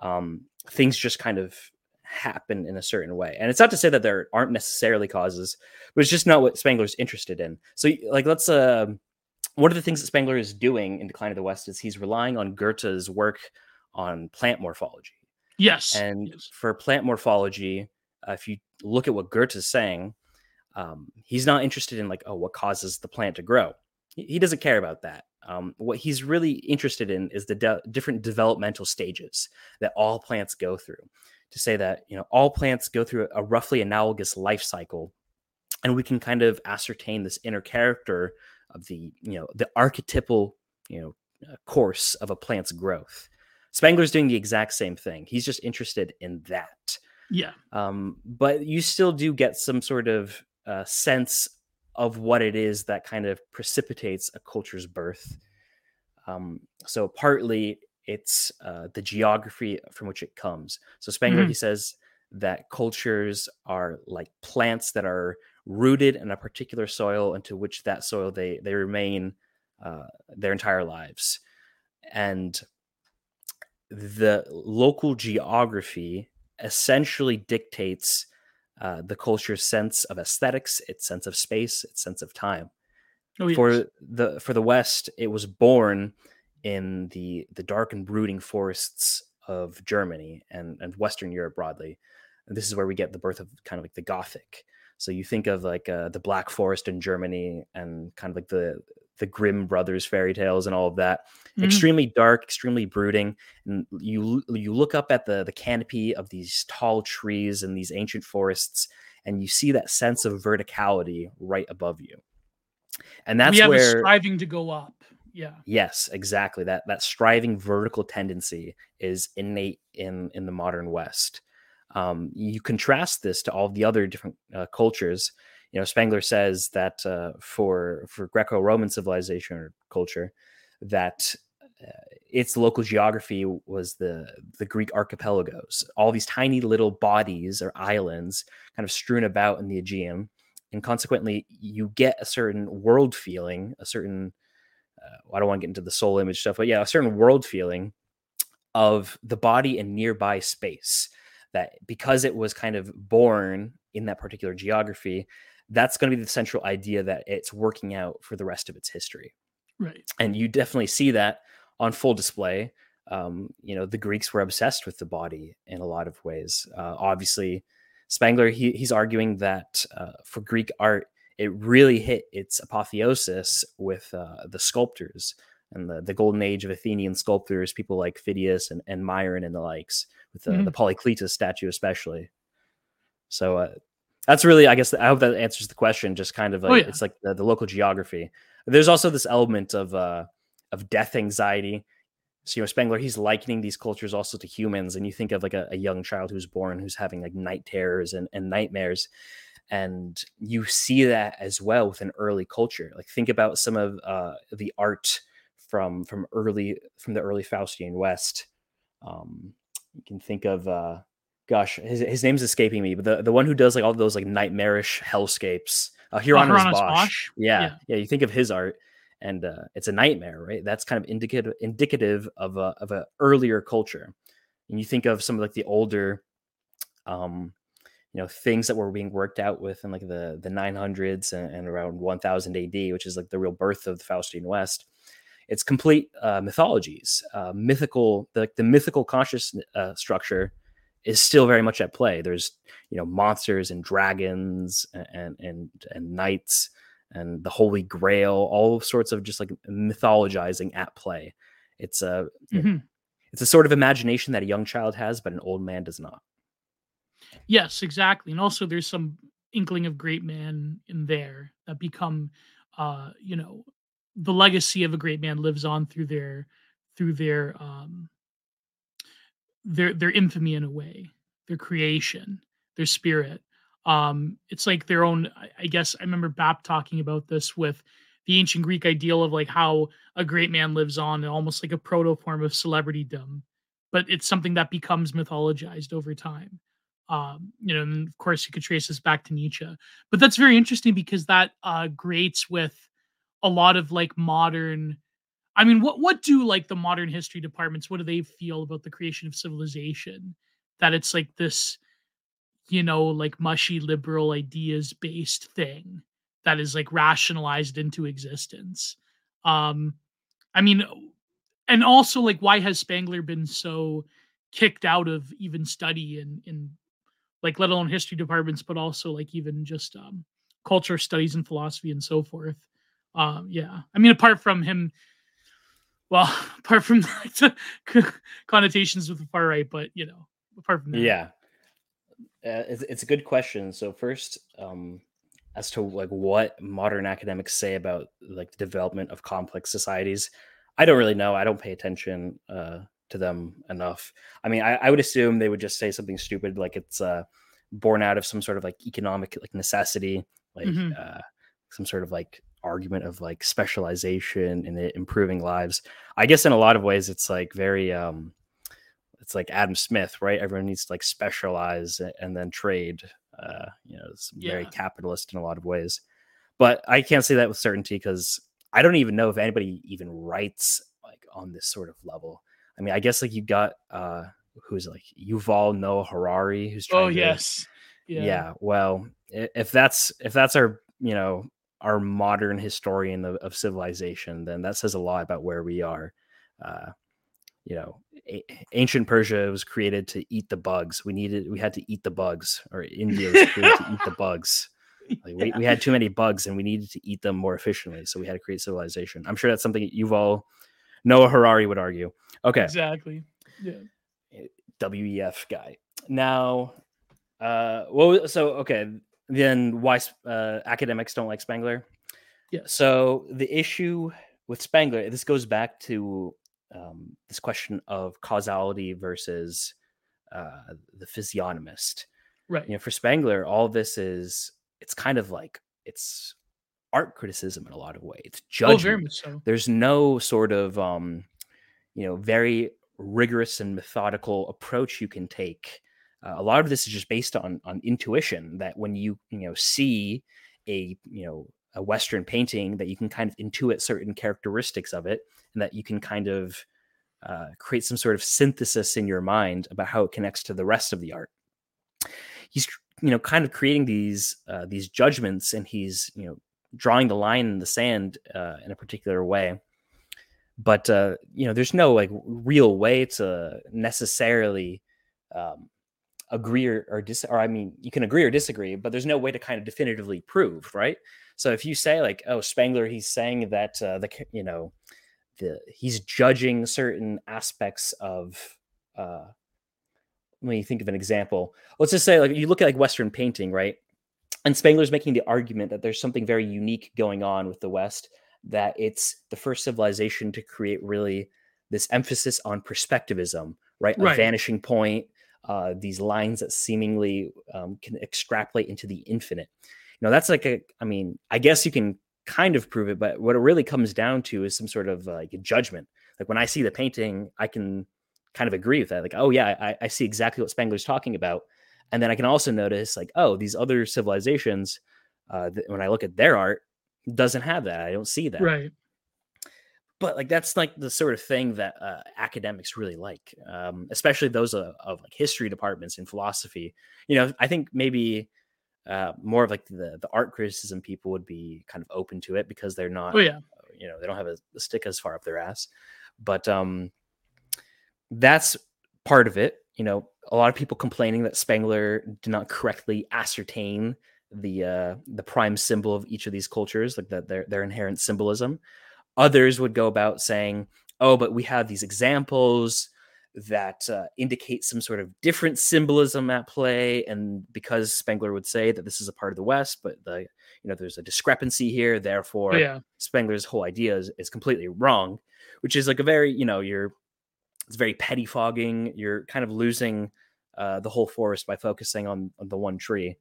Um, things just kind of happen in a certain way. And it's not to say that there aren't necessarily causes, but it's just not what Spengler's interested in. So, like, let's uh, one of the things that Spengler is doing in Decline of the West is he's relying on Goethe's work on plant morphology. Yes. And yes. for plant morphology, uh, if you look at what Goethe is saying, um, he's not interested in like, oh, what causes the plant to grow. He, he doesn't care about that. Um, what he's really interested in is the de- different developmental stages that all plants go through. To say that you know all plants go through a roughly analogous life cycle, and we can kind of ascertain this inner character of the you know the archetypal you know uh, course of a plant's growth. Spengler's doing the exact same thing. He's just interested in that. Yeah. Um, but you still do get some sort of uh, sense of what it is that kind of precipitates a culture's birth. Um, so partly it's uh, the geography from which it comes. So Spengler mm-hmm. he says that cultures are like plants that are rooted in a particular soil into which that soil they they remain uh, their entire lives, and the local geography essentially dictates uh, the culture's sense of aesthetics, its sense of space, its sense of time. Oh, yes. For the for the West, it was born in the the dark and brooding forests of Germany and and Western Europe broadly. And this is where we get the birth of kind of like the Gothic. So you think of like uh, the Black Forest in Germany and kind of like the the Grimm brothers fairy tales and all of that. Mm-hmm. Extremely dark, extremely brooding. And you you look up at the the canopy of these tall trees and these ancient forests, and you see that sense of verticality right above you. And that's where striving to go up. Yeah. Yes, exactly. That that striving vertical tendency is innate in in the modern West. Um, you contrast this to all the other different uh, cultures. You know spengler says that uh, for for greco-roman civilization or culture that uh, its local geography was the the greek archipelagos. All these tiny little bodies or islands kind of strewn about in the aegean and consequently you get a certain world feeling a certain uh, i don't want to get into the soul image stuff but yeah a certain world feeling of the body in nearby space that because it was kind of born in that particular geography that's going to be the central idea that it's working out for the rest of its history. Right. And you definitely see that on full display. Um, you know, the Greeks were obsessed with the body in a lot of ways. Uh, obviously, Spengler he, he's arguing that uh, for Greek art, it really hit its apotheosis with uh, the sculptors and the, the golden age of Athenian sculptors, people like Phidias and, and Myron and the likes, with the, mm-hmm. the Polykleitos statue especially. So uh, that's really i guess i hope that answers the question just kind of oh, like oh, yeah. it's like the, the, local geography there's also this element of uh of death anxiety so you know spengler he's likening these cultures also to humans and you think of like a, a young child who's born who's having like night terrors and, and nightmares and you see that as well with an early culture like think about some of uh the art from from early from the early faustian west um you can think of uh gosh, his, his name's escaping me, but the, the one who does like all those like nightmarish hellscapes, uh, Hieronymus oh, Bosch. Bosch. Yeah, yeah, yeah, You think of his art, and uh, it's a nightmare, right? That's kind of indicative indicative of a of a earlier culture. And you think of some of like the older, um, you know, things that were being worked out with in like the the 900s and, and around 1000 AD, which is like the real birth of the Faustian West it's complete uh, mythologies, uh, mythical, the, the mythical conscious uh, structure is still very much at play. There's you know monsters and dragons and and and knights and the Holy Grail, all sorts of just like mythologizing at play. It's a mm-hmm. it's a sort of imagination that a young child has, but an old man does not. Yes, exactly. And also there's some inkling of great man in there that become uh, you know, the legacy of a great man lives on through their through their um their their infamy in a way, their creation, their spirit. Um, it's like their own. I guess I remember Bap talking about this with the ancient Greek ideal of like how a great man lives on, almost like a proto form of celebritydom, but it's something that becomes mythologized over time. Um, you know, and of course you could trace this back to Nietzsche, but that's very interesting because that uh, grates with a lot of like modern I mean, what what do like the modern history departments? What do they feel about the creation of civilization? That it's like this you know, like mushy liberal ideas based thing that is like rationalized into existence. Um, I mean, and also like why has Spengler been so kicked out of even study in in like let alone history departments, but also like even just um culture studies and philosophy and so forth. Um, yeah, I mean, apart from him, well, apart from the connotations with the far right, but you know, apart from that, yeah, uh, it's, it's a good question. So first, um, as to like what modern academics say about like the development of complex societies, I don't really know. I don't pay attention uh, to them enough. I mean, I, I, would assume they would just say something stupid like it's uh, born out of some sort of like economic like necessity, like mm-hmm. uh, some sort of like argument of like specialization and improving lives. I guess in a lot of ways, it's like very um, it's like Adam Smith, right? Everyone needs to like specialize and then trade. Uh, you know, it's yeah. very capitalist in a lot of ways. But I can't say that with certainty because I don't even know if anybody even writes like on this sort of level. I mean, I guess like you got uh who's like Yuval Noah Harari, who's trying oh yes, yeah. yeah. Well, if that's if that's our you know our modern historian of, of civilization, then that says a lot about where we are. Uh, you know, a- ancient Persia was created to eat the bugs. We needed, we had to eat the bugs, or India was created to eat the bugs. Like yeah. we, we had too many bugs and we needed to eat them more efficiently. So we had to create civilization. I'm sure that's something Yuval, Noah Harari would argue. Okay. Exactly. Yeah. WEF guy. Now, uh, well, so okay, then why uh, academics don't like Spengler. Yeah. So the issue with Spengler, this goes back to um, this question of causality versus uh, the physiognomist. Right. You know, for Spengler, all this is it's kind of like it's art criticism in a lot of ways. It's judgment. Oh, very much so. There's no sort of um, you know, very rigorous and methodical approach you can take. Uh, a lot of this is just based on on intuition that when you you know see a you know a Western painting that you can kind of intuit certain characteristics of it, and that you can kind of uh, create some sort of synthesis in your mind about how it connects to the rest of the art. He's you know kind of creating these uh, these judgments, and he's you know drawing the line in the sand uh, in a particular way. But uh, you know, there's no like real way to necessarily um, agree or, or dis or I mean, you can agree or disagree, but there's no way to kind of definitively prove, right? So if you say like, oh, Spengler, he's saying that uh, the you know the he's judging certain aspects of uh when you think of an example let's just say like you look at like western painting right and spengler's making the argument that there's something very unique going on with the west that it's the first civilization to create really this emphasis on perspectivism right, right. a vanishing point uh, these lines that seemingly um, can extrapolate into the infinite you know that's like a i mean i guess you can kind of prove it, but what it really comes down to is some sort of like judgment. Like when I see the painting, I can kind of agree with that. Like, oh yeah, I, I see exactly what Spengler's talking about. And then I can also notice like, oh, these other civilizations, uh, th- when I look at their art, doesn't have that. I don't see that. Right. But like that's like the sort of thing that uh, academics really like, um, especially those of, of like history departments and philosophy. You know, I think maybe uh, more of like the the art criticism people would be kind of open to it because they're not oh yeah. you know they don't have a, a stick as far up their ass. But um that's part of it you know a lot of people complaining that spengler did not correctly ascertain the uh the prime symbol of each of these cultures like that their their inherent symbolism others would go about saying oh but we have these examples that uh, indicate some sort of different symbolism at play and because spengler would say that this is a part of the west but the you know there's a discrepancy here therefore yeah. spengler's whole idea is, is completely wrong which is like a very you know you're it's very pettifogging you're kind of losing uh, the whole forest by focusing on, on the one tree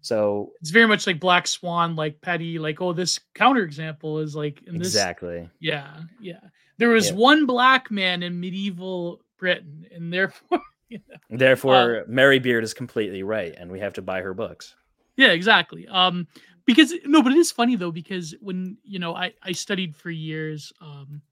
so it's very much like black swan like petty like oh this counterexample is like in this exactly yeah yeah there was yeah. one black man in medieval Britain, and therefore, you know, therefore, uh, Mary Beard is completely right, and we have to buy her books. Yeah, exactly. Um, because no, but it is funny though because when you know I I studied for years, um,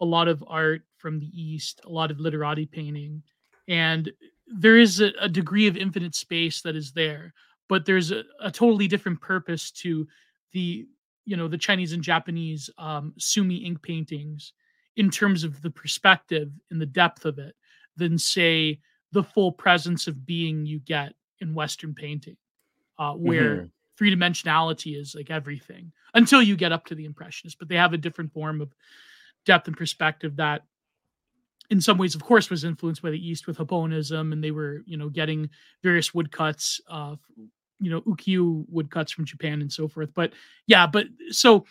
a lot of art from the East, a lot of literati painting, and there is a, a, degree of infinite space that is there, but there's a, a, totally different purpose to the you know the Chinese and Japanese um, Sumi ink paintings in terms of the perspective and the depth of it than say the full presence of being you get in Western painting, uh, where mm-hmm. three dimensionality is like everything until you get up to the Impressionists. But they have a different form of depth and perspective that in some ways, of course, was influenced by the East with Japonism, and they were, you know, getting various woodcuts, uh, you know, ukiyo woodcuts from Japan and so forth. But yeah, but so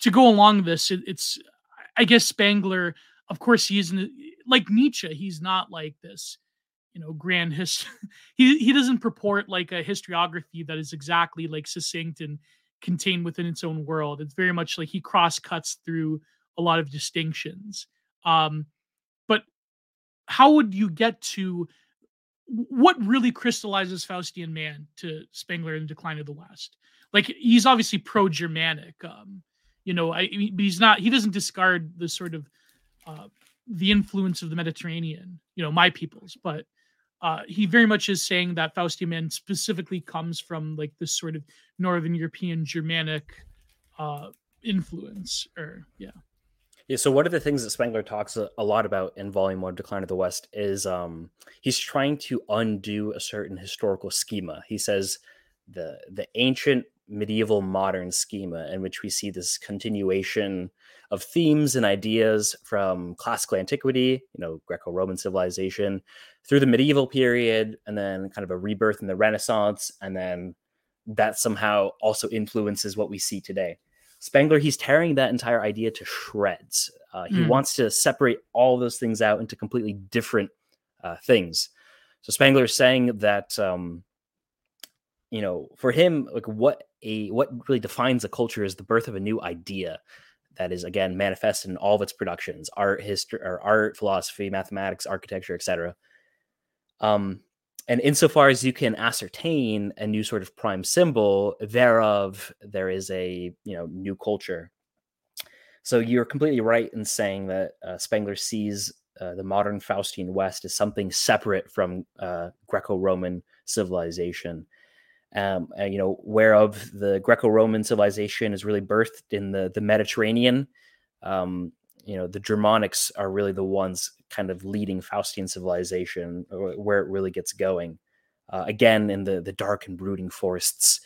to go along this, it, it's, I guess Spengler. of course, he isn't like Nietzsche. He's not like this, you know, grand history. he he doesn't purport like a historiography that is exactly like succinct and contained within its own world. It's very much like he cross cuts through a lot of distinctions. Um, but how would you get to what really crystallizes Faustian man to Spengler in the Decline of the West? Like he's obviously pro-Germanic, um, you know, I, but he's not. He doesn't discard the sort of uh, the influence of the Mediterranean, you know, my peoples, but uh, he very much is saying that Faustian man specifically comes from like this sort of Northern European Germanic uh, influence, or yeah. Yeah, so one of the things that Spengler talks a, a lot about in Volume One, Decline of the West, is um, he's trying to undo a certain historical schema. He says the the ancient medieval modern schema in which we see this continuation of themes and ideas from classical antiquity, you know, Greco-Roman civilization, through the medieval period, and then kind of a rebirth in the Renaissance, and then that somehow also influences what we see today. Spengler, he's tearing that entire idea to shreds. Uh, he mm. wants to separate all those things out into completely different uh, things. So Spengler is saying that, um, you know, for him, like what a what really defines a culture is the birth of a new idea that is again manifested in all of its productions, art, history, or art, philosophy, mathematics, architecture, etc. Um, and insofar as you can ascertain a new sort of prime symbol thereof there is a you know new culture. So you're completely right in saying that uh, spengler sees uh, the modern faustian west as something separate from uh, greco-roman civilization. Um, and, you know whereof the greco-roman civilization is really birthed in the the mediterranean. Um, you know the germanics are really the ones kind of leading faustian civilization where it really gets going uh, again in the the dark and brooding forests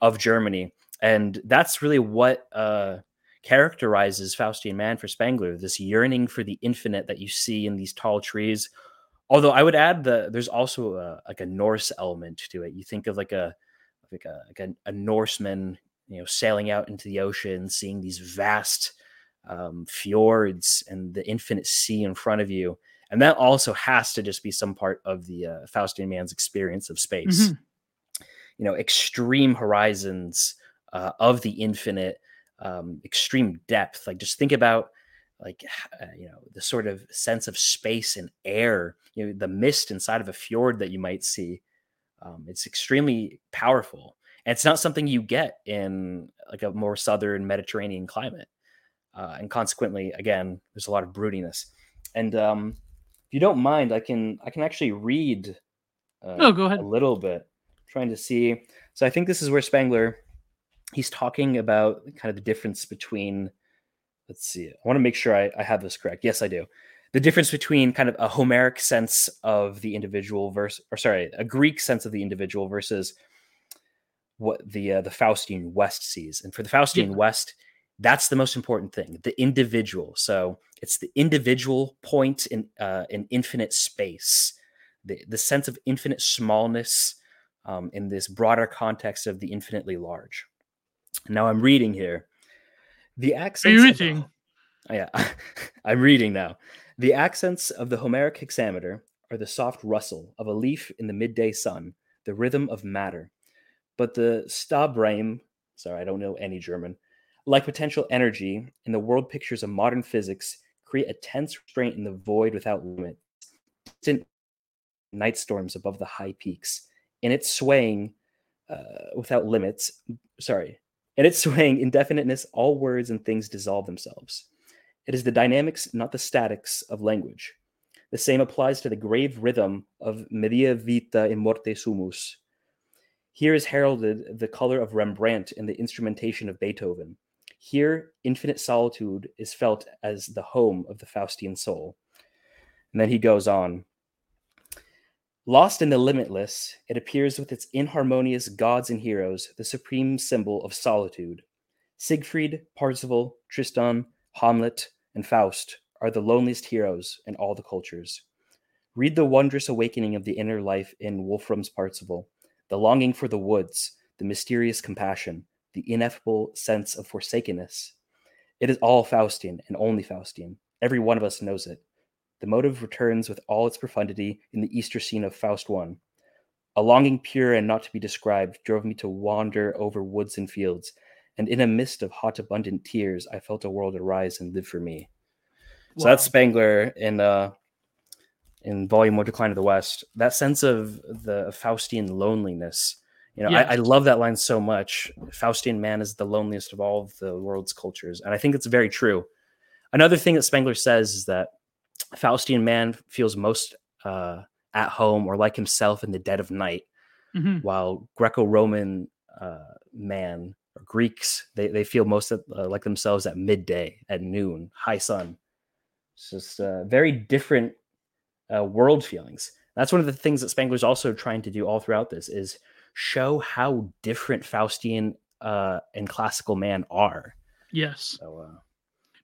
of germany. And that's really what uh, characterizes faustian man for spengler this yearning for the infinite that you see in these tall trees. Although i would add that there's also a, like a norse element to it. You think of like a like a like a, a norseman you know sailing out into the ocean seeing these vast um, fjords and the infinite sea in front of you. And that also has to just be some part of the uh, Faustian man's experience of space. Mm-hmm. You know, extreme horizons uh, of the infinite, um, extreme depth. Like, just think about like uh, you know the sort of sense of space and air. You know, the mist inside of a fjord that you might see. Um, it's extremely powerful, and it's not something you get in like a more southern Mediterranean climate uh, and consequently, again, there's a lot of broodiness. And um, if you don't mind, I can I can actually read. Uh, oh, go ahead. A little bit, trying to see. So I think this is where Spengler, he's talking about kind of the difference between. Let's see. I want to make sure I, I have this correct. Yes, I do. The difference between kind of a Homeric sense of the individual versus, or sorry, a Greek sense of the individual versus what the uh, the Faustian West sees. And for the Faustian yeah. West, that's the most important thing the individual. So it's the individual point in uh, in infinite space the, the sense of infinite smallness um, in this broader context of the infinitely large. Now i'm reading here. The accents are you reading of, oh, yeah. I'm reading now. The accents of the homeric hexameter are the soft rustle of a leaf in the midday sun the rhythm of matter. But the Stabreim sorry i don't know any german like potential energy in the world pictures of modern physics, create a tense restraint in the void without limit. Distant night storms above the high peaks. In its swaying uh, without limits, sorry, in its swaying indefiniteness, all words and things dissolve themselves. It is the dynamics, not the statics, of language. The same applies to the grave rhythm of Media Vita in Morte Sumus. Here is heralded the color of Rembrandt in the instrumentation of Beethoven. Here, infinite solitude is felt as the home of the Faustian soul. And then he goes on Lost in the limitless, it appears with its inharmonious gods and heroes, the supreme symbol of solitude. Siegfried, Parzival, Tristan, Hamlet, and Faust are the loneliest heroes in all the cultures. Read the wondrous awakening of the inner life in Wolfram's Parzival, the longing for the woods, the mysterious compassion, the ineffable sense of forsakenness. It is all Faustian and only Faustian. Every one of us knows it. The motive returns with all its profundity in the Easter scene of Faust I. A longing pure and not to be described drove me to wander over woods and fields, and in a mist of hot, abundant tears, I felt a world arise and live for me. Wow. So that's Spengler in uh, in Volume One, Decline of the West. That sense of the Faustian loneliness. You know, yes. I, I, love that line so much. Faustian man is the loneliest of all of the world's cultures, and I think it's very true. Another thing that Spengler says is that Faustian man feels most uh, at home or like himself in the dead of night, mm-hmm. while Greco-Roman uh, man or Greeks they, they feel most of, uh, like themselves at midday, at noon, high sun. It's just uh, very different uh, world feelings. That's one of the things that Spengler's also trying to do all throughout this is show how different Faustian uh, and classical man are. Yes. So,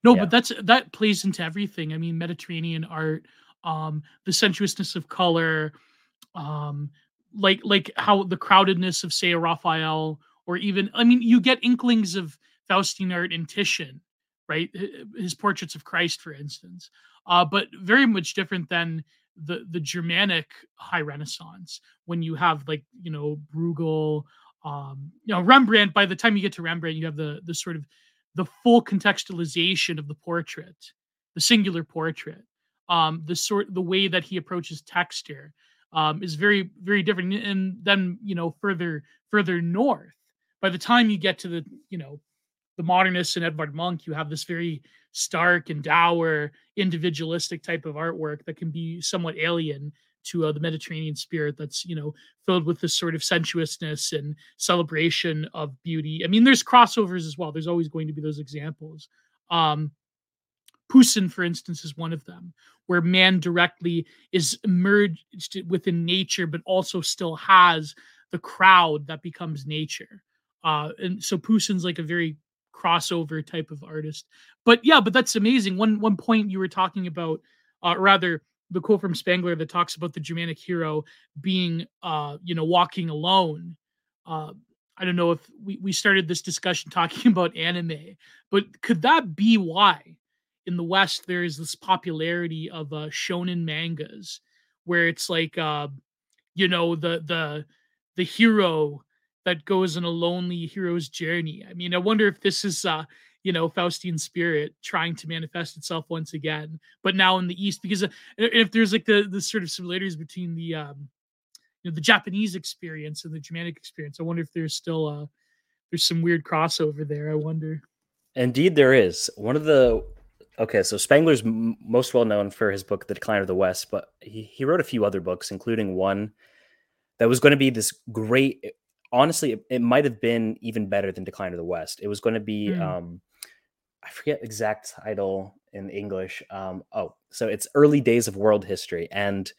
no, yeah. but that's that plays into everything. I mean, Mediterranean art, um, the sensuousness of color, um, like like how the crowdedness of say a Raphael, or even I mean, you get inklings of Faustian art in Titian, right? His portraits of Christ, for instance, uh, but very much different than the the Germanic High Renaissance when you have like you know Bruegel, um, you know Rembrandt. By the time you get to Rembrandt, you have the the sort of the full contextualization of the portrait, the singular portrait, um, the sort, the way that he approaches texture um, is very, very different. And then, you know, further, further north, by the time you get to the, you know, the modernists and Edvard Munch, you have this very stark and dour, individualistic type of artwork that can be somewhat alien to uh, the Mediterranean spirit that's you know filled with this sort of sensuousness and celebration of beauty. I mean, there's crossovers as well. There's always going to be those examples. Um, Poussin, for instance, is one of them, where man directly is merged within nature, but also still has the crowd that becomes nature. Uh, and so Poussin's like a very crossover type of artist. But yeah, but that's amazing. One one point you were talking about, uh, rather the quote from Spengler that talks about the Germanic hero being, uh, you know, walking alone. Uh, I don't know if we, we started this discussion talking about anime, but could that be why in the West there is this popularity of uh, shonen mangas where it's like, uh, you know, the the the hero that goes on a lonely hero's journey. I mean, I wonder if this is uh, you know Faustian spirit trying to manifest itself once again, but now in the East. Because uh, if there's like the the sort of similarities between the um, you know the Japanese experience and the Germanic experience, I wonder if there's still uh there's some weird crossover there. I wonder. Indeed, there is. One of the okay, so Spengler's m- most well known for his book, The Decline of the West, but he, he wrote a few other books, including one that was going to be this great honestly, it, it might have been even better than Decline of the West. It was going to be mm. um, I forget exact title in English. Um, oh, so it's early days of world history, and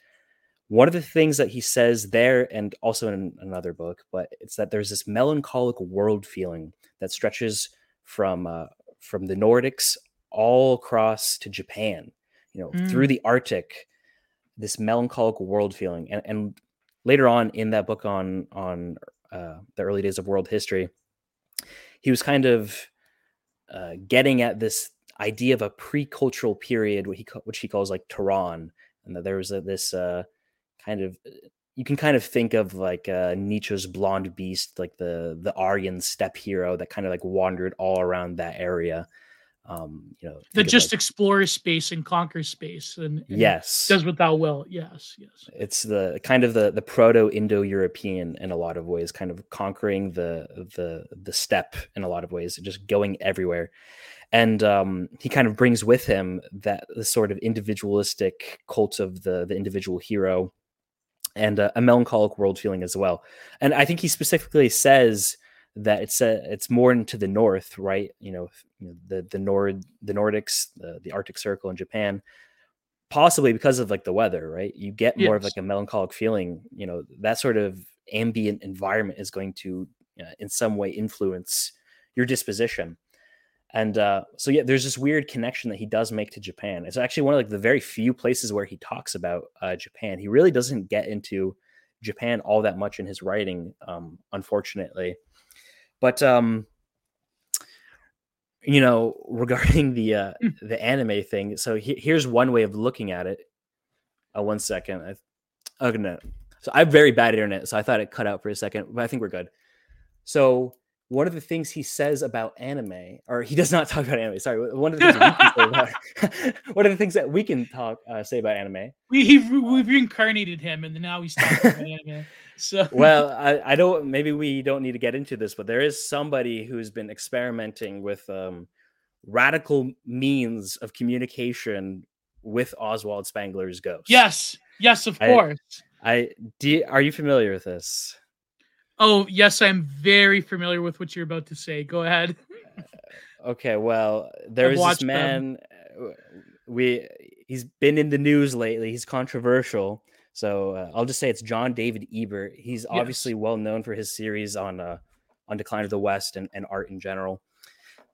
one of the things that he says there, and also in another book, but it's that there's this melancholic world feeling that stretches from uh, from the Nordics all across to Japan, you know, mm. through the Arctic. This melancholic world feeling, and, and later on in that book on on uh, the early days of world history, he was kind of uh, getting at this idea of a pre-cultural period, what he which he calls like Turan, and that there was a, this uh, kind of you can kind of think of like uh, Nietzsche's Blonde Beast, like the the Aryan steppe hero that kind of like wandered all around that area. Um, you know, that just like, explores space and conquers space, and, and, yes, does what thou will. Yes, yes. It's the kind of the the proto Indo European in a lot of ways, kind of conquering the the the steppe in a lot of ways, just going everywhere and um, he kind of brings with him that the sort of individualistic cult of the the individual hero and uh, a melancholic world feeling as well and i think he specifically says that it's a, it's more into the north right? You know the the nord the nordics the, the arctic circle in japan possibly because of like the weather right? You get more yes. of like a melancholic feeling you know that sort of ambient environment is going to uh, in some way influence your disposition. And uh, so yeah there's this weird connection that he does make to japan. It's actually one of like the very few places where he talks about uh, japan. He really doesn't get into japan all that much in his writing um, unfortunately but um you know regarding the uh mm. the anime thing so he, here's one way of looking at it uh, one second I, oh no so i have very bad internet so i thought it cut out for a second but i think we're good so one of the things he says about anime, or he does not talk about anime. Sorry, one of the things about, one of the things that we can talk uh, say about anime. We he, we've reincarnated him, and now he's talking about anime. So well, I, I don't. Maybe we don't need to get into this, but there is somebody who's been experimenting with um, radical means of communication with Oswald Spengler's ghost. Yes, yes, of course. I, I do. Are you familiar with this? Oh, yes, I'm very familiar with what you're about to say. Go ahead. okay, well, there's this man. Them. Uh, we he's been in the news lately. He's controversial. So uh, I'll just say it's John David Ebert. He's obviously yes. well known for his series on uh, on Decline of the West and, and art in general.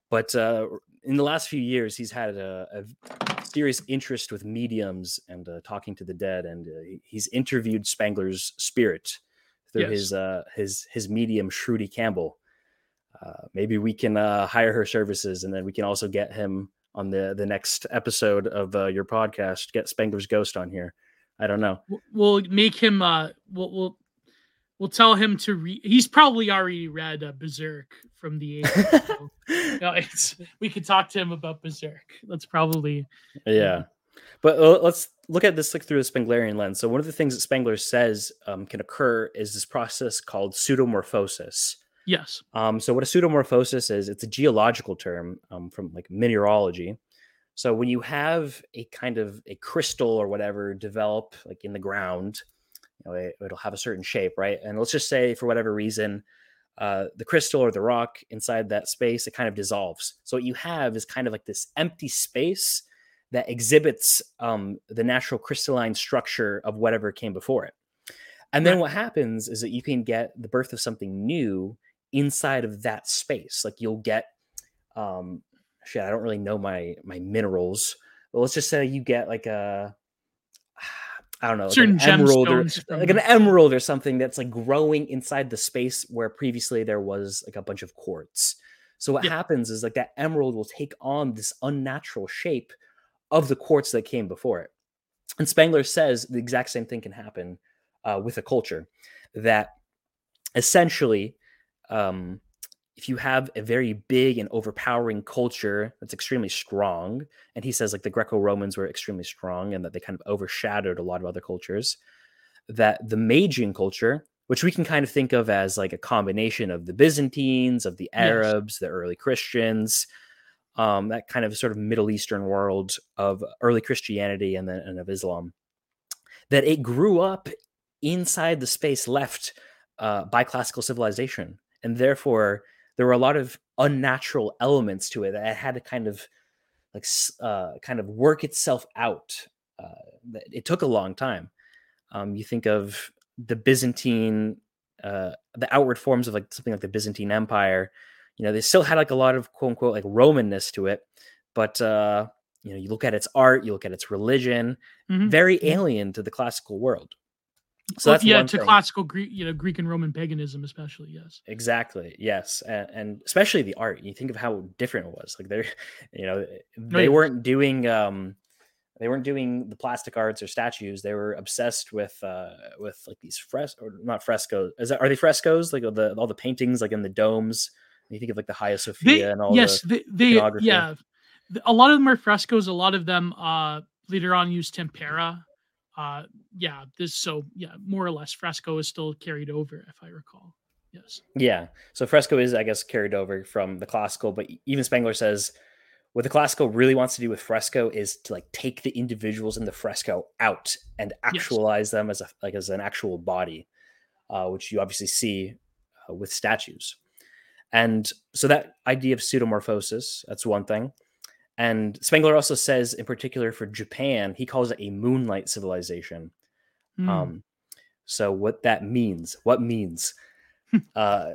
But uh, in the last few years, he's had a, a serious interest with mediums and uh, talking to the dead, and uh, he's interviewed Spengler's spirit through yes. his uh, his his medium Shruti Campbell. Uh, maybe we can uh, hire her services, and then we can also get him on the the next episode of uh, your podcast. Get Spengler's Ghost on here. I don't know. We'll make him. Uh, we'll we'll we'll tell him to read. He's probably already read uh, Berserk from the 80s. so, know, it's we could talk to him about Berserk. That's probably yeah. But uh, let's look at this like through a Spenglerian lens. So one of the things that Spengler says um, can occur is this process called pseudomorphosis. Yes. Um, so what a pseudomorphosis is, it's a geological term um, from like mineralogy. So when you have a kind of a crystal or whatever develop like in the ground, you know, it, will have a certain shape, right? And let's just say for whatever reason, uh, the crystal or the rock inside that space, it kind of dissolves. So what you have is kind of like this empty space that exhibits um, the natural crystalline structure of whatever came before it. And then what happens is that you can get the birth of something new inside of that space. Like you'll get, um, shit, I don't really know my my minerals, but let's just say you get like a, I don't know, like an emerald or like an emerald or something that's like growing inside the space where previously there was like a bunch of quartz. So what yeah. happens is like that emerald will take on this unnatural shape of the quartz that came before it. And Spengler says the exact same thing can happen uh, with a culture that essentially, um, if you have a very big and overpowering culture that's extremely strong, and he says like the Greco Romans were extremely strong and that they kind of overshadowed a lot of other cultures, that the Magian culture, which we can kind of think of as like a combination of the Byzantines, of the Arabs, yes. the early Christians, um, that kind of sort of Middle Eastern world of early Christianity and then and of Islam, that it grew up inside the space left uh, by classical civilization, and therefore there were a lot of unnatural elements to it that had to kind of like uh, kind of work itself out. Uh, it took a long time. Um, you think of the Byzantine, uh, the outward forms of like something like the Byzantine Empire you know, they still had like a lot of quote unquote like Romanness to it, but uh, you know, you look at its art, you look at its religion, mm-hmm. very alien to the classical world. So well, yeah, to thing. classical Greek, you know, Greek and Roman paganism, especially. Yes, exactly. Yes, and, and, especially the art. You think of how different it was. Like they're, you know, they oh, weren't doing, um, they weren't doing the plastic arts or statues. They were obsessed with, uh, with like these fres or not frescoes. Is that are they frescoes? Like the all the paintings, like in the domes you think of like the Hagia Sophia they, and all yes, the they, they yeah. A lot of them are frescoes. A lot of them uh, later on use tempera. Uh, yeah, this so yeah, more or less fresco is still carried over, if I recall. Yes. Yeah. So fresco is, I guess, carried over from the classical, but even Spengler says what the classical really wants to do with fresco is to like take the individuals in the fresco out and actualize yes. them as a like as an actual body uh, which you obviously see uh, with statues and so that idea of pseudomorphosis that's one thing and spengler also says in particular for japan he calls it a moonlight civilization mm. um, so what that means what means uh,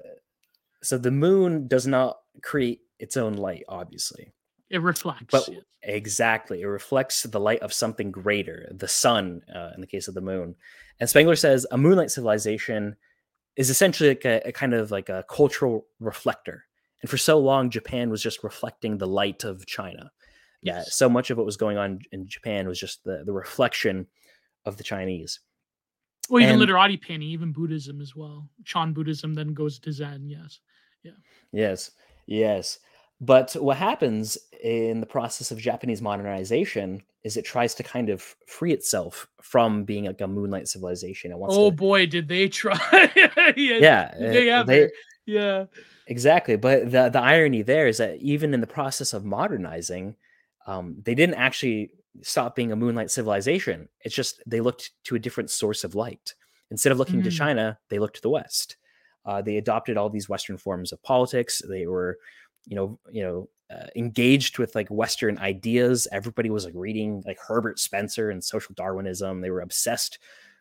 so the moon does not create its own light obviously it reflects. But exactly, it reflects the light of something greater, the sun, uh, in the case of the moon. And Spengler says a moonlight civilization is essentially like a, a, kind of like a cultural reflector. And for so long, Japan was just reflecting the light of China. Yeah, yes. so much of what was going on in Japan was just the, the reflection of the Chinese. Well, even and, literati painting, even Buddhism as well. Chan Buddhism then goes to Zen. Yes. Yeah. Yes. Yes. But what happens in the process of Japanese modernization is it tries to kind of free itself from being like a moonlight civilization. It wants oh to, boy, did they try? yeah, yeah, they, they yeah, exactly. But the the irony there is that even in the process of modernizing, um, they didn't actually stop being a moonlight civilization. It's just they looked to a different source of light. Instead of looking mm. to China, they looked to the West. Uh, they adopted all these Western forms of politics. They were you know, you know, uh, engaged with like Western ideas. Everybody was like reading like Herbert Spencer and social Darwinism. They were obsessed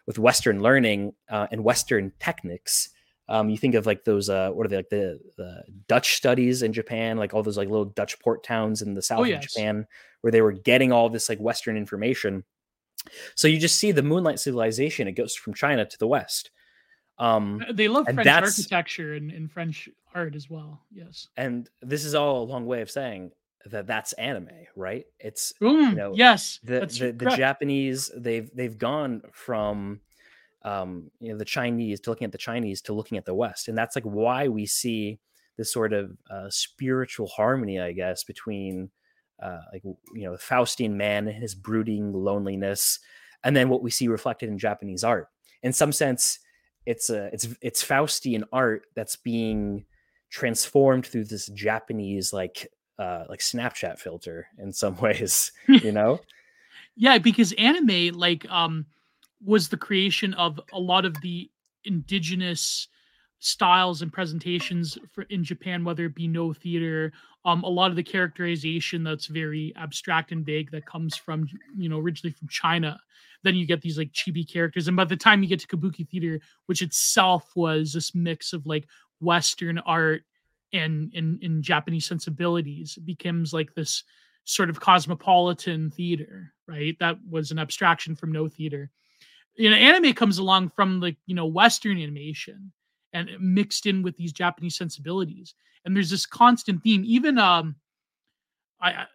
with Western learning uh, and Western techniques. Um, you think of like those, uh, what are they like the, the Dutch studies in Japan, like all those like little Dutch port towns in the south oh, yes. of Japan, where they were getting all this like Western information. So you just see the Moonlight civilization. It goes from China to the West. Um, they love French architecture and, and French art as well. Yes. And this is all a long way of saying that that's anime, right? It's mm, you know, yes. The the, the Japanese they've they've gone from um, you know the Chinese to looking at the Chinese to looking at the West, and that's like why we see this sort of uh, spiritual harmony, I guess, between uh, like you know Faustian man and his brooding loneliness, and then what we see reflected in Japanese art. In some sense, it's a it's it's Faustian art that's being transformed through this Japanese like uh like Snapchat filter in some ways, you know? yeah, because anime like um was the creation of a lot of the indigenous styles and presentations for in Japan, whether it be Noh theater, um, a lot of the characterization that's very abstract and vague that comes from you know originally from China. Then you get these like chibi characters, and by the time you get to Kabuki theater, which itself was this mix of like Western art and in in Japanese sensibilities, it becomes like this sort of cosmopolitan theater, right? That was an abstraction from Noh theater. You know, anime comes along from like you know Western animation and mixed in with these Japanese sensibilities. And there's this constant theme. Even um, I, I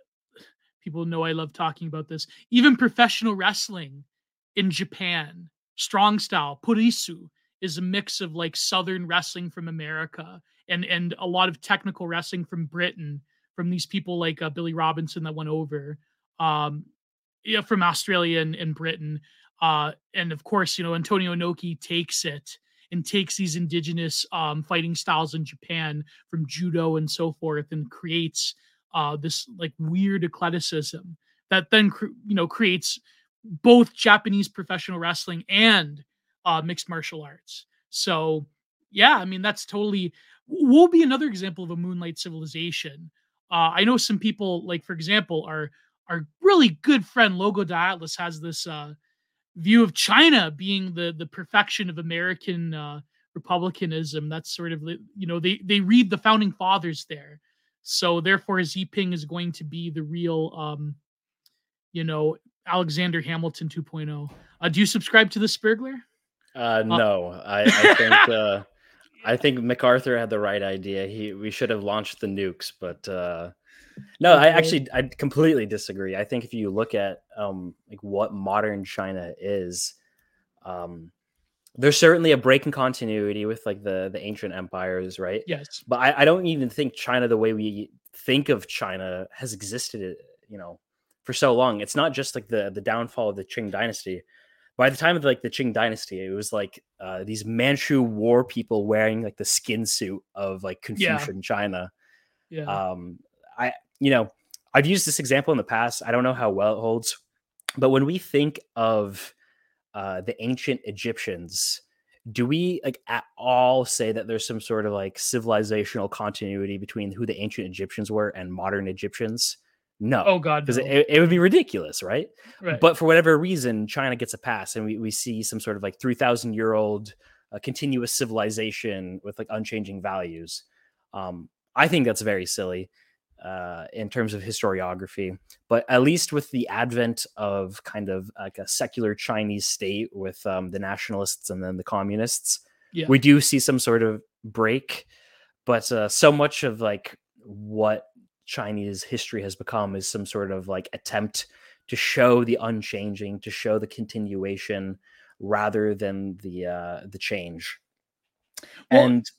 people know I love talking about this. Even professional wrestling in Japan, strong style, puroresu, is a mix of like southern wrestling from America and and a lot of technical wrestling from Britain, from these people like uh, Billy Robinson that went over, um, yeah, from Australia and, and Britain. Uh, and of course, you know, Antonio Inoki takes it and takes these indigenous um, fighting styles in Japan from judo and so forth and creates uh, this like weird eclecticism that then you know creates both Japanese professional wrestling and uh, mixed martial arts. So yeah, I mean that's totally will be another example of a moonlight civilization. Uh, I know some people like for example our our really good friend Logo Daedalus has this uh, view of China being the the perfection of American uh, republicanism. That's sort of you know they they read the founding fathers there, so therefore Xi Jinping is going to be the real um, you know Alexander Hamilton 2.0. Uh, do you subscribe to the Spergler? Uh, uh no, I, I think uh, I think MacArthur had the right idea. He we should have launched the nukes, but uh, no, I actually I completely disagree. I think if you look at um like what modern China is, um there's certainly a break in continuity with like the the ancient empires, right? Yes. But I, I don't even think China the way we think of China has existed, you know, for so long. It's not just like the the downfall of the Qing dynasty. By the time of like the Qing dynasty, it was like uh, these Manchu war people wearing like the skin suit of like Confucian yeah. China. Yeah. Um, I you know, I've used this example in the past. I don't know how well it holds, but when we think of uh, the ancient Egyptians, do we like at all say that there's some sort of like civilizational continuity between who the ancient Egyptians were and modern Egyptians? No. Oh God, because no. it, it would be ridiculous, right? right. But for whatever reason, China gets a pass, and we, we see some sort of like three thousand year old uh, continuous civilization with like unchanging values. Um, I think that's very silly uh, in terms of historiography. But at least with the advent of kind of like a secular Chinese state with um, the nationalists and then the communists, yeah. we do see some sort of break. But uh, so much of like what Chinese history has become is some sort of like attempt to show the unchanging, to show the continuation rather than the uh, the change. Well, and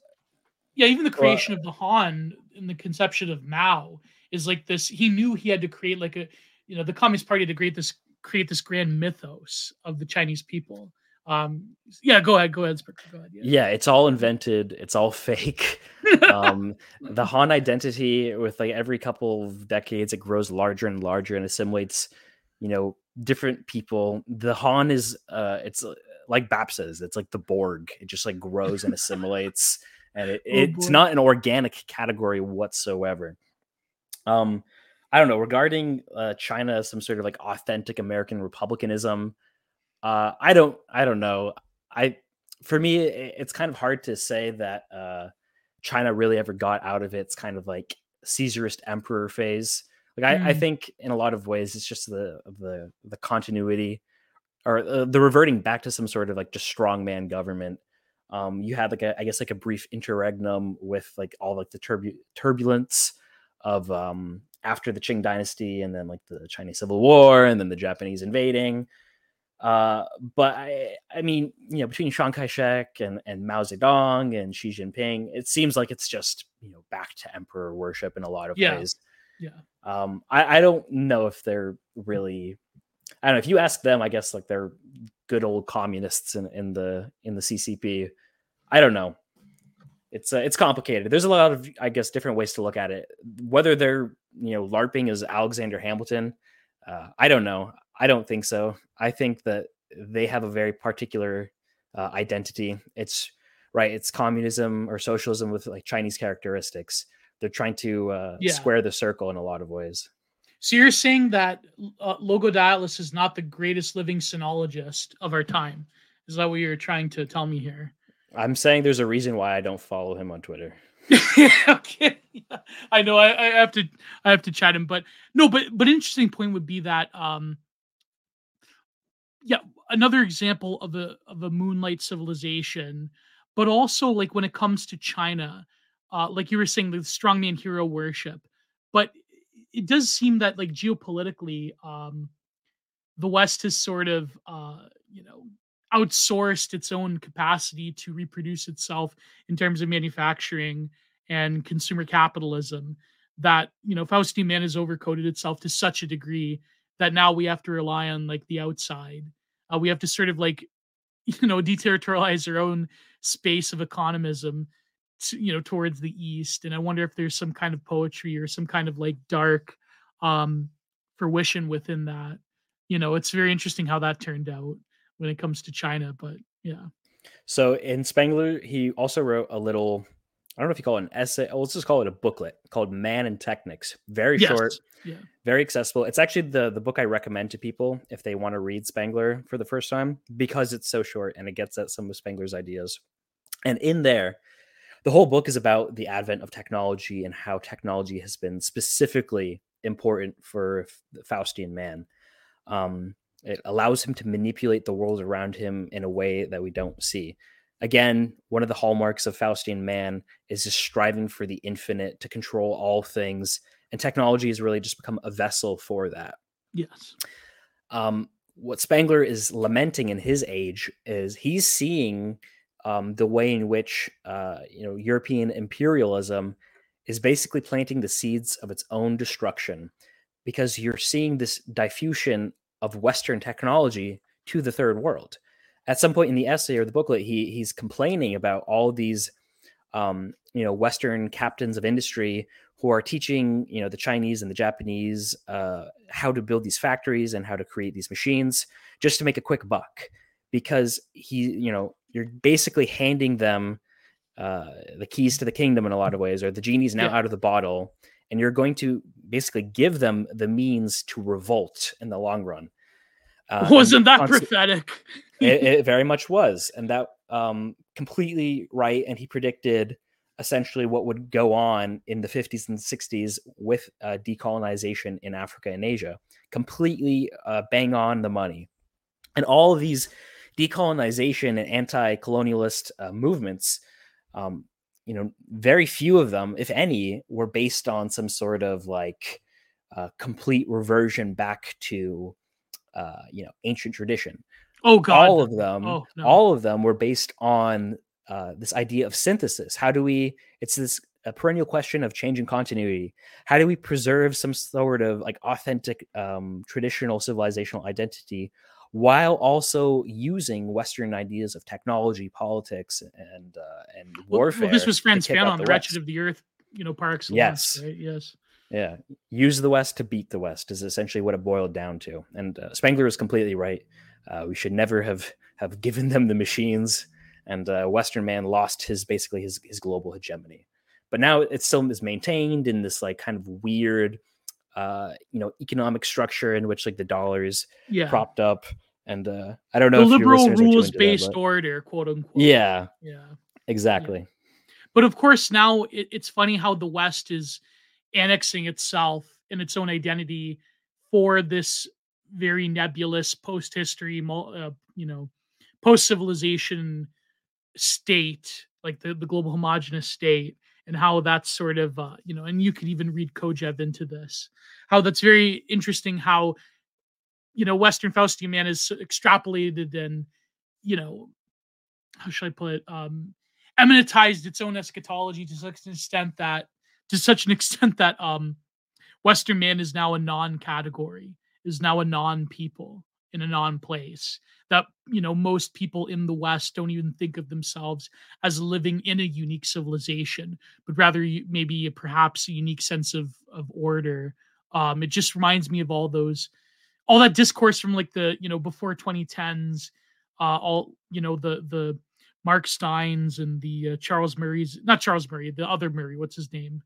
yeah, even the creation well, of the Han and the conception of Mao is like this. He knew he had to create like a, you know, the Communist Party to create this create this grand mythos of the Chinese people. Um, yeah, go ahead, go ahead, go ahead. Yeah. yeah, it's all invented. It's all fake. um, the Han identity, with like every couple of decades, it grows larger and larger and assimilates, you know, different people. The Han is, uh, it's like Bap says, it's like the Borg. It just like grows and assimilates and it, oh, it's boy. not an organic category whatsoever. Um, I don't know regarding uh, China, some sort of like authentic American republicanism. Uh, I don't, I don't know. I, for me, it's kind of hard to say that uh, China really ever got out of its kind of like Caesarist emperor phase. Like, mm. I, I think in a lot of ways, it's just the the the continuity or uh, the reverting back to some sort of like just strongman government um, you had like a, I guess like a brief interregnum with like all like the turbu- turbulence of um, after the Qing dynasty and then like the Chinese Civil War and then the Japanese invading. Uh, but I, I mean, you know, between Chiang Kai-shek and, and Mao Zedong and Xi Jinping, it seems like it's just, you know, back to emperor worship in a lot of yeah. ways. Yeah. Um, I, I don't know if they're really, I don't know if you ask them, I guess like they're good old communists in, in the in the CCP. I don't know. It's uh, it's complicated. There's a lot of I guess different ways to look at it. Whether they're you know larping as Alexander Hamilton, uh, I don't know. I don't think so. I think that they have a very particular uh, identity. It's right. It's communism or socialism with like Chinese characteristics. They're trying to uh, yeah. square the circle in a lot of ways. So you're saying that uh, Logo Daedalus is not the greatest living sinologist of our time? Is that what you're trying to tell me here? I'm saying there's a reason why I don't follow him on Twitter. okay. Yeah. I know I, I, have to I have to chat him, but no, but but interesting point would be that um yeah, another example of a of a moonlight civilization, but also like when it comes to China, uh like you were saying the strongman hero worship, but it does seem that like geopolitically um the west has sort of uh you know outsourced its own capacity to reproduce itself in terms of manufacturing and consumer capitalism that you know Faustian man has overcoded itself to such a degree that now we have to rely on like the outside. Uh, we have to sort of like you know deterritorialize our own space of economism to, you know towards the east and i wonder if there's some kind of poetry or some kind of like dark um fruition within that you know it's very interesting how that turned out when it comes to China. But yeah. So in Spengler, he also wrote a little. I don't know if you call it an essay. let's just call it a booklet called "Man and Technics." Very yes. short, yeah. very accessible. It's actually the the book I recommend to people if they want to read Spengler for the first time because it's so short and it gets at some of Spengler's ideas. And in there, the whole book is about the advent of technology and how technology has been specifically important for the Faustian man. Um, it allows him to manipulate the world around him in a way that we don't see. Again, one of the hallmarks of Faustian man is just striving for the infinite to control all things, and technology has really just become a vessel for that. Yes. Um, what Spengler is lamenting in his age is he's seeing um, the way in which uh, you know European imperialism is basically planting the seeds of its own destruction because you're seeing this diffusion of Western technology to the third world. At some point in the essay or the booklet, he he's complaining about all these, um, you know, Western captains of industry who are teaching you know the Chinese and the Japanese uh, how to build these factories and how to create these machines just to make a quick buck because he you know you're basically handing them uh, the keys to the kingdom in a lot of ways or the genie's now yeah. out of the bottle and you're going to basically give them the means to revolt in the long run uh, wasn't that prophetic it, it, very much was and that um, completely right and he predicted essentially what would go on in the 50s and 60s with uh, decolonization in Africa and Asia. Completely uh, bang on the money. And all of these decolonization and anti colonialist uh, movements, um, you know, very few of them, if any, were based on some sort of like uh, complete reversion back to, uh, you know, ancient tradition. Oh God! All of them, oh, no. all of them were based on uh, this idea of synthesis. How do we? It's this a perennial question of change and continuity. How do we preserve some sort of like authentic um, traditional civilizational identity while also using Western ideas of technology, politics, and uh, and warfare? Well, this was Frantz Fanon, the, the Wretched of the Earth, you know, par excellence. Yes, right? yes. Yeah, use the West to beat the West is essentially what it boiled down to. And uh, Spengler is completely right. Uh, we should never have have given them the machines and uh, Western man lost his basically his his global hegemony. But now it still is maintained in this like kind of weird, uh, you know, economic structure in which like the dollar is yeah. propped up. And uh, I don't know the liberal rules based that, order, quote unquote. Yeah, yeah, exactly. Yeah. But of course, now it, it's funny how the West is annexing itself and its own identity for this very nebulous post history, uh, you know, post civilization state, like the, the global homogenous state, and how that's sort of, uh, you know, and you could even read Kojève into this, how that's very interesting how, you know, Western Faustian man is extrapolated and, you know, how should I put it, um, immanentized its own eschatology to such an extent that, to such an extent that, um, Western man is now a non-category, is now a non-people in a non-place that you know most people in the west don't even think of themselves as living in a unique civilization but rather maybe perhaps a unique sense of of order. Um it just reminds me of all those all that discourse from like the you know before 2010s uh all you know the the mark steyns and the uh, charles murray's not charles murray the other murray what's his name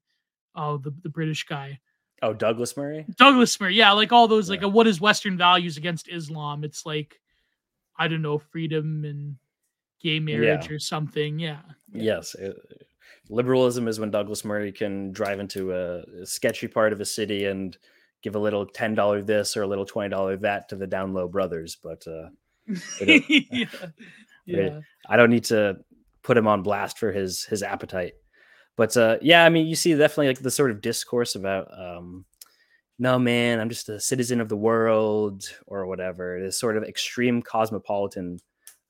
oh the, the british guy oh douglas murray douglas murray yeah like all those yeah. like what is western values against islam it's like I don't know, freedom and gay marriage yeah. or something. Yeah. Yes. It, liberalism is when Douglas Murray can drive into a, a, sketchy part of a city and give a little ten dollar this or a little twenty dollar that to the down low brothers. But uh, yeah. yeah. I don't need to put him on blast for his his appetite. But uh, yeah, I mean, you see definitely like the sort of discourse about um, no man i'm just a citizen of the world or whatever this sort of extreme cosmopolitan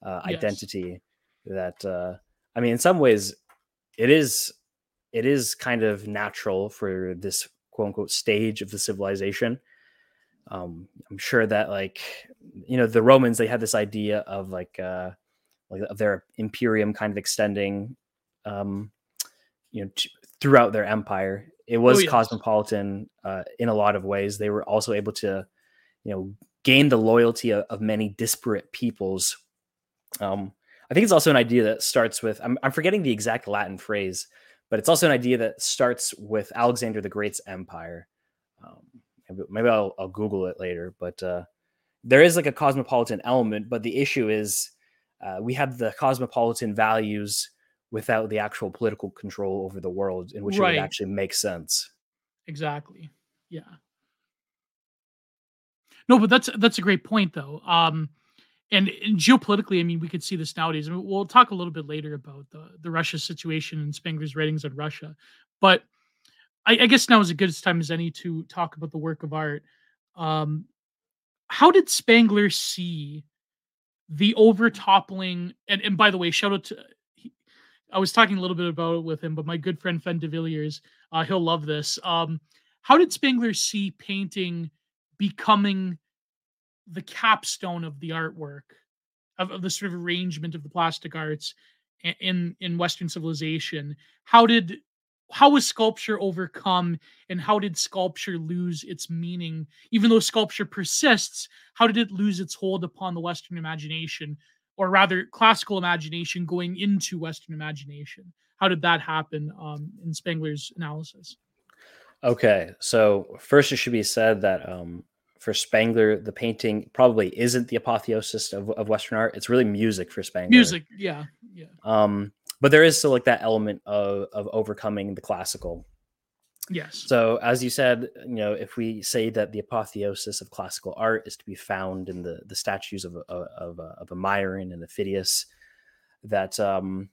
uh, yes. identity that uh, i mean in some ways it is it is kind of natural for this quote unquote stage of the civilization um, i'm sure that like you know the romans they had this idea of like uh like of their imperium kind of extending um you know t- throughout their empire it was oh, cosmopolitan uh, in a lot of ways. They were also able to, you know, gain the loyalty of, of many disparate peoples. Um, I think it's also an idea that starts with I'm, I'm forgetting the exact Latin phrase, but it's also an idea that starts with Alexander the Great's empire. Um, maybe, maybe I'll, I'll, Google it later, but uh, there is like a cosmopolitan element. But the issue is uh, we have the cosmopolitan values without the actual political control over the world in which right. it would actually make sense. Exactly. Yeah. No, but that's that's a great point though. Um and, and geopolitically, I mean, we could see this nowadays. I mean, we'll talk a little bit later about the, the Russia situation and Spengler's writings on Russia. But I, I guess now is as good time as any to talk about the work of art. Um, how did Spengler see the overtoppling? And, and by the way, shout out to I was talking a little bit about it with him, but my good friend Fen de Villiers, uh, he'll love this. Um, how did Spengler see painting becoming the capstone of the artwork, of, of the sort of arrangement of the plastic arts in in Western civilization? How did how was sculpture overcome and how did sculpture lose its meaning? Even though sculpture persists how did it lose its hold upon the western imagination or rather classical imagination going into western imagination? How did that happen um, in spengler's analysis? Okay so first it should be said that um, for Spangler, the painting probably isn't the apotheosis of, of western art. It's really music for Spangler. music yeah yeah. Um but there is still like that element of of overcoming the classical. Yes. So as you said you know if we say that the apotheosis of classical art is to be found in the the statues of of of, uh, of a myron and a phidias that um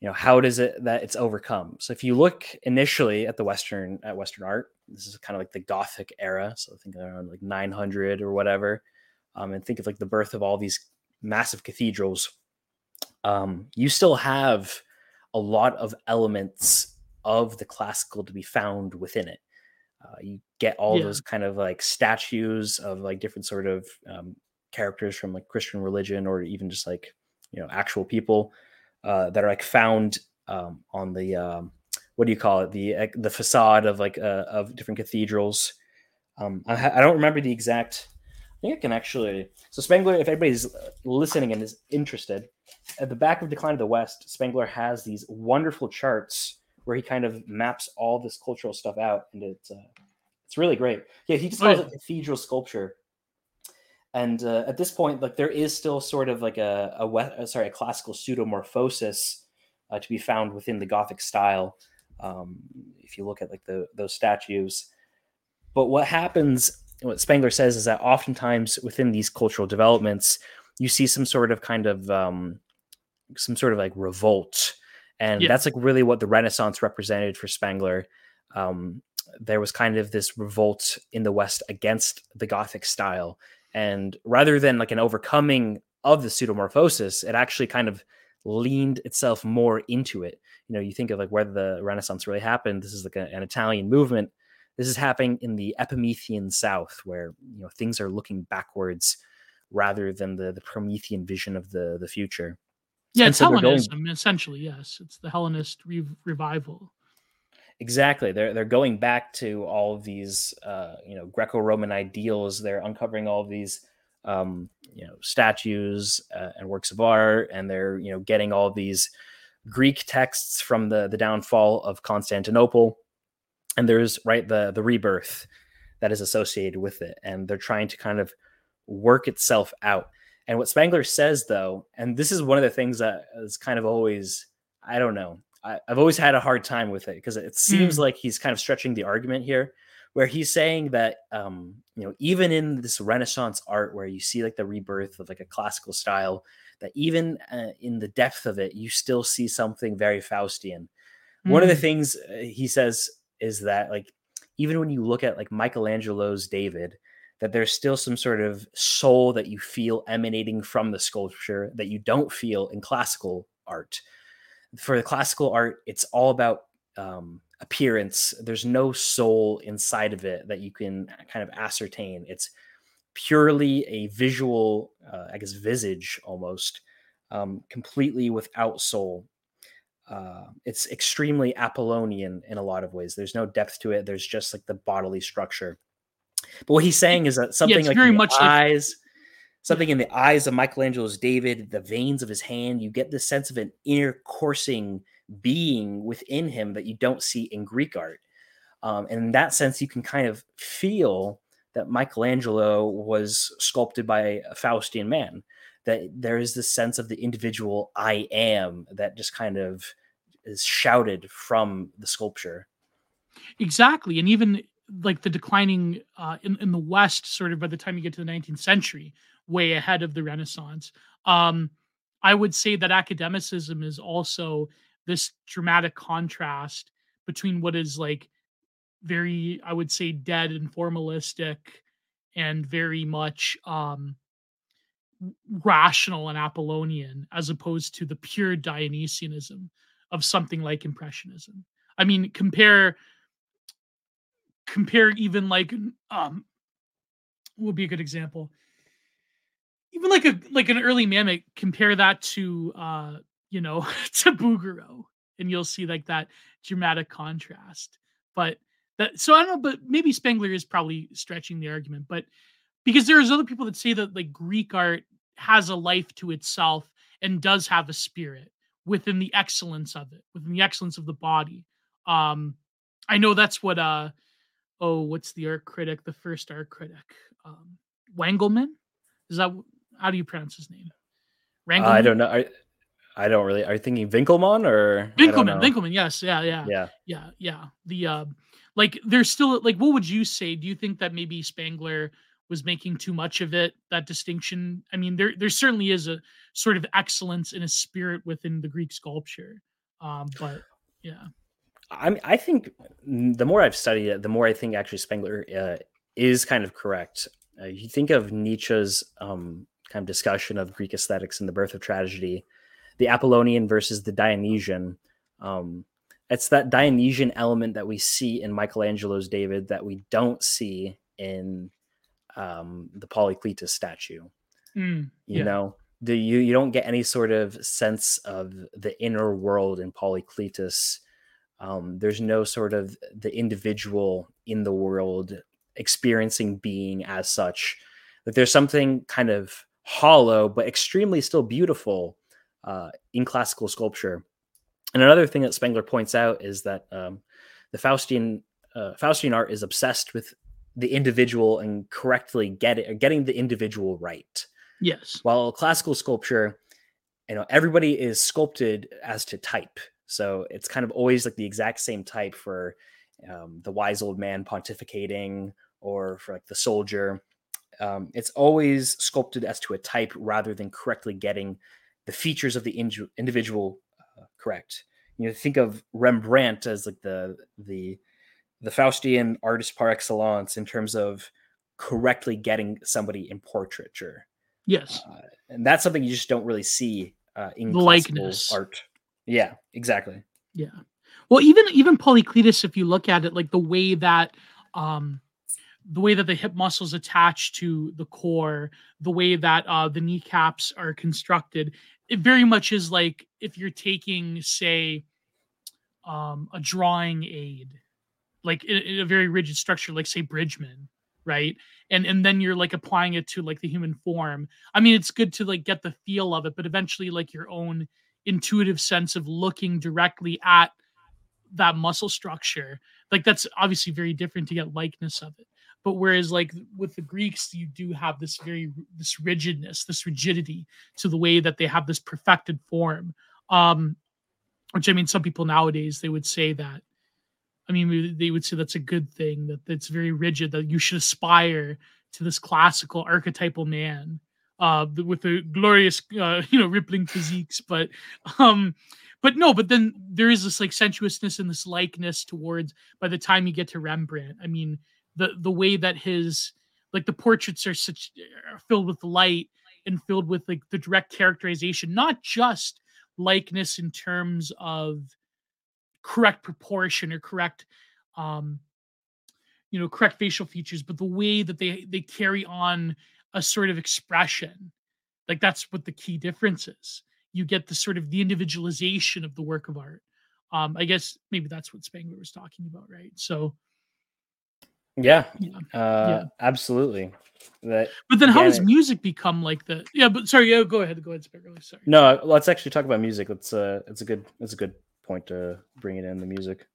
you know how does it that it's overcome so if you look initially at the western at western art this is kind of like the gothic era so I think around like 900 or whatever um, and think of like the birth of all these massive cathedrals um, you still have a lot of elements of the classical to be found within it. Uh, you get all yeah. those kind of like statues of like different sort of um, characters from like Christian religion or even just like you know actual people uh, that are like found um, on the um, what do you call it the the facade of like uh, of different cathedrals. Um, I, I, don't remember the exact. I think I can actually. So Spengler, if anybody's listening and is interested, at the back of Decline of the West, Spengler has these wonderful charts where he kind of maps all this cultural stuff out, and it's uh, it's really great. Yeah, he just calls it cathedral sculpture. And uh, at this point, like there is still sort of like a, a uh, sorry a classical pseudomorphosis uh, to be found within the Gothic style. Um, if you look at like the those statues, but what happens, what Spengler says is that oftentimes within these cultural developments, you see some sort of kind of um, some sort of like revolt and yeah. that's like really what the renaissance represented for spengler um, there was kind of this revolt in the west against the gothic style and rather than like an overcoming of the pseudomorphosis it actually kind of leaned itself more into it you know you think of like where the renaissance really happened this is like a, an italian movement this is happening in the epimethean south where you know things are looking backwards rather than the the promethean vision of the the future yeah, it's so Hellenism going, essentially. Yes, it's the Hellenist re- revival. Exactly. They're they're going back to all these, uh, you know, Greco-Roman ideals. They're uncovering all these, um, you know, statues uh, and works of art, and they're you know getting all these Greek texts from the the downfall of Constantinople, and there's right the the rebirth that is associated with it, and they're trying to kind of work itself out. And what Spangler says, though, and this is one of the things that is kind of always, I don't know, I, have always had a hard time with it because it seems mm. like he's kind of stretching the argument here, where he's saying that, um, you know, even in this Renaissance art where you see like the rebirth of like a classical style, that even uh, in the depth of it, you still see something very Faustian. Mm. One of the mm. things uh, he says is that, like, even when you look at like Michelangelo's David, that there's still some sort of soul that you feel emanating from the sculpture that you don't feel in classical art. For the classical art, it's all about um, appearance. There's no soul inside of it that you can kind of ascertain. It's purely a visual, uh, I guess, visage almost, um, completely without soul. Uh, it's extremely Apollonian in a lot of ways. There's no depth to it. There's just like the bodily structure. But what he's saying is that something yeah, like very much eyes, like... something in the eyes of Michelangelo's David, the veins of his hand, you get this sense of an inner coursing being within him that you don't see in Greek art. Um, and in that sense, you can kind of feel that Michelangelo was sculpted by a Faustian man. That there is this sense of the individual I am that just kind of is shouted from the sculpture. Exactly. And even like the declining uh, in in the West, sort of by the time you get to the 19th century, way ahead of the Renaissance. Um, I would say that academicism is also this dramatic contrast between what is like very, I would say, dead and formalistic, and very much um, rational and Apollonian, as opposed to the pure Dionysianism of something like Impressionism. I mean, compare compare even like um would be a good example even like a like an early mammoth compare that to uh you know to bouguereau and you'll see like that dramatic contrast. But that so I don't know, but maybe Spengler is probably stretching the argument, but because there's other people that say that like Greek art has a life to itself and does have a spirit within the excellence of it, within the excellence of the body. Um, I know that's what uh oh, what's the art critic, the first art critic, um, Wangelman? Is that how do you pronounce his name? Uh, I don't know. I, I don't really. Are you thinking Winckelmann or Winckelmann? Winckelmann, yes, yeah, yeah, yeah, yeah, yeah. The uh, like, there's still like, what would you say? Do you think that maybe Spangler was making too much of it? That distinction. I mean, there there certainly is a sort of excellence in a spirit within the Greek sculpture, um, but yeah. I I think the more I've studied it, the more I think actually Spengler uh, is kind of correct. Uh, you think of Nietzsche's um, kind of discussion of Greek aesthetics and the birth of tragedy, the Apollonian versus the Dionysian. Um, it's that Dionysian element that we see in Michelangelo's David that we don't see in um, the Polycletus statue. Mm, you know, do you you don't get any sort of sense of the inner world in Polycletus um, there's no sort of the individual in the world experiencing being as such. That there's something kind of hollow but extremely still beautiful uh, in classical sculpture. And another thing that Spengler points out is that um, the Faustian uh, Faustian art is obsessed with the individual and correctly get it, getting the individual right. Yes. While classical sculpture, you know, everybody is sculpted as to type. So it's kind of always like the exact same type for um, the wise old man pontificating or for like the soldier. Um, it's always sculpted as to a type rather than correctly getting the features of the in- individual uh, correct. You know, think of Rembrandt as like the the the Faustian artist par excellence in terms of correctly getting somebody in portraiture. Yes, uh, and that's something you just don't really see uh, in likeness art. Yeah, exactly. Yeah. Well, even even Polycletus, if you look at it, like the way that um the way that the hip muscles attach to the core, the way that uh the kneecaps are constructed, it very much is like if you're taking, say, um a drawing aid, like in, in a very rigid structure, like say Bridgman, right? And and then you're like applying it to like the human form. I mean, it's good to like get the feel of it, but eventually like your own intuitive sense of looking directly at that muscle structure like that's obviously very different to get likeness of it but whereas like with the greeks you do have this very this rigidness this rigidity to the way that they have this perfected form um which i mean some people nowadays they would say that i mean they would say that's a good thing that it's very rigid that you should aspire to this classical archetypal man uh, with the glorious, uh, you know, rippling physiques. But, um, but no, but then there is this like sensuousness and this likeness towards. By the time you get to Rembrandt, I mean, the the way that his like the portraits are such are filled with light and filled with like the direct characterization, not just likeness in terms of correct proportion or correct um you know correct facial features but the way that they they carry on a sort of expression. Like that's what the key difference is. You get the sort of the individualization of the work of art. Um, I guess maybe that's what spangler was talking about, right? So yeah, yeah, uh, yeah. absolutely. That, but then, how does music become like the? Yeah, but sorry, yeah, go ahead, go ahead, Spengler. Sorry. No, let's actually talk about music. Let's. Uh, it's a good. It's a good point to bring it in the music.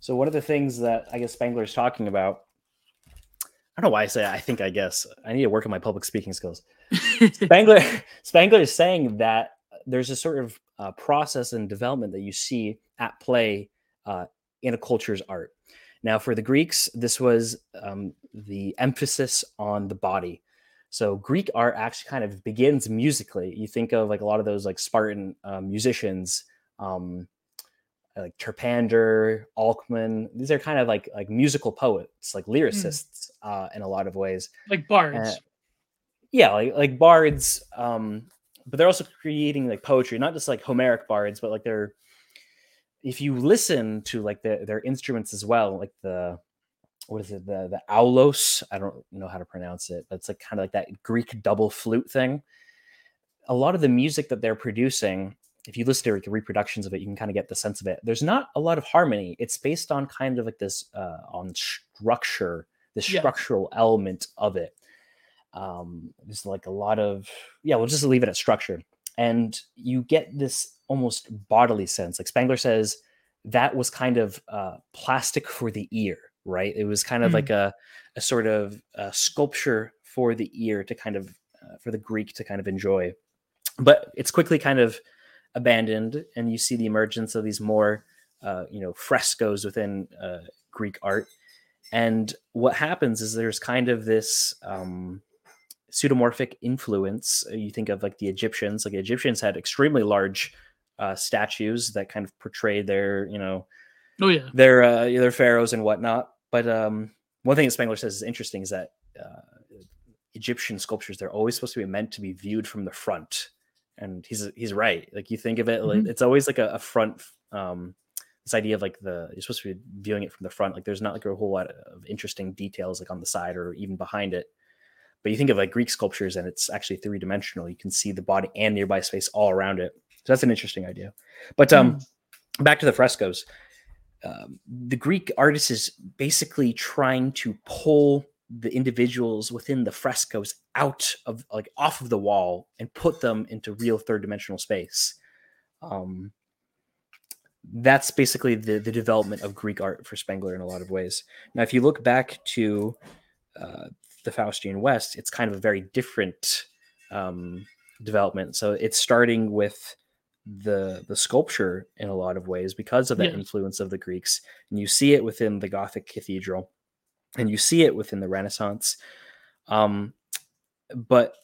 So one of the things that I guess Spengler is talking about I don't know why I say I think I guess I need to work on my public speaking skills. Spangler Spengler is saying that there's a sort of uh, process and development that you see at play uh, in a culture's art. Now, for the Greeks, this was um, the emphasis on the body. So Greek art actually kind of begins musically. You think of like a lot of those like Spartan uh, musicians, um, like Terpander, Alcman. These are kind of like like musical poets, like hmm. lyricists, mm. uh, in a lot of ways, like bards. Uh, yeah, like like bards. Um, but they're also creating like poetry, not just like Homeric bards, but like they're. If you listen to like the, their instruments as well, like the what is it the the aulos? I don't know how to pronounce it, but it's like kind of like that Greek double flute thing. A lot of the music that they're producing if you listen to like, reproductions of it, you can kind of get the sense of it. There's not a lot of harmony. It's based on kind of like this uh, on structure, the yeah. structural element of it. Um, there's like a lot of yeah. We'll just leave it at structure, and you get this almost bodily sense. Like Spangler says, that was kind of uh, plastic for the ear, right? It was kind of mm. like a a sort of a sculpture for the ear to kind of uh, for the Greek to kind of enjoy. But it's quickly kind of abandoned, and you see the emergence of these more, uh, you know, frescoes within uh, Greek art. And what happens is there's kind of this um, pseudomorphic influence. You think of like the Egyptians. Like the Egyptians had extremely large uh, statues that kind of portray their, you know, oh yeah, their uh, their pharaohs and whatnot. But um, one thing that Spengler says is interesting is that uh, Egyptian sculptures they're always supposed to be meant to be viewed from the front and he's he's right. Like you think of it, like mm-hmm. it's always like a, a front. Um, this idea of like the you're supposed to be viewing it from the front. Like there's not like a whole lot of interesting details like on the side or even behind it. But you think of like Greek sculptures and it's actually three dimensional. You can see the body and nearby space all around it. So that's an interesting idea. But um, mm. back to the frescoes. Um, the Greek artist is basically trying to pull the individuals within the frescoes out of like off of the wall and put them into real third dimensional space. Um, that's basically the the development of Greek art for Spengler in a lot of ways. Now, if you look back to uh, the Faustian West, it's kind of a very different um, development. So it's starting with the the sculpture in a lot of ways because of that yeah. influence of the Greeks, and you see it within the Gothic cathedral and you see it within the Renaissance. Um, but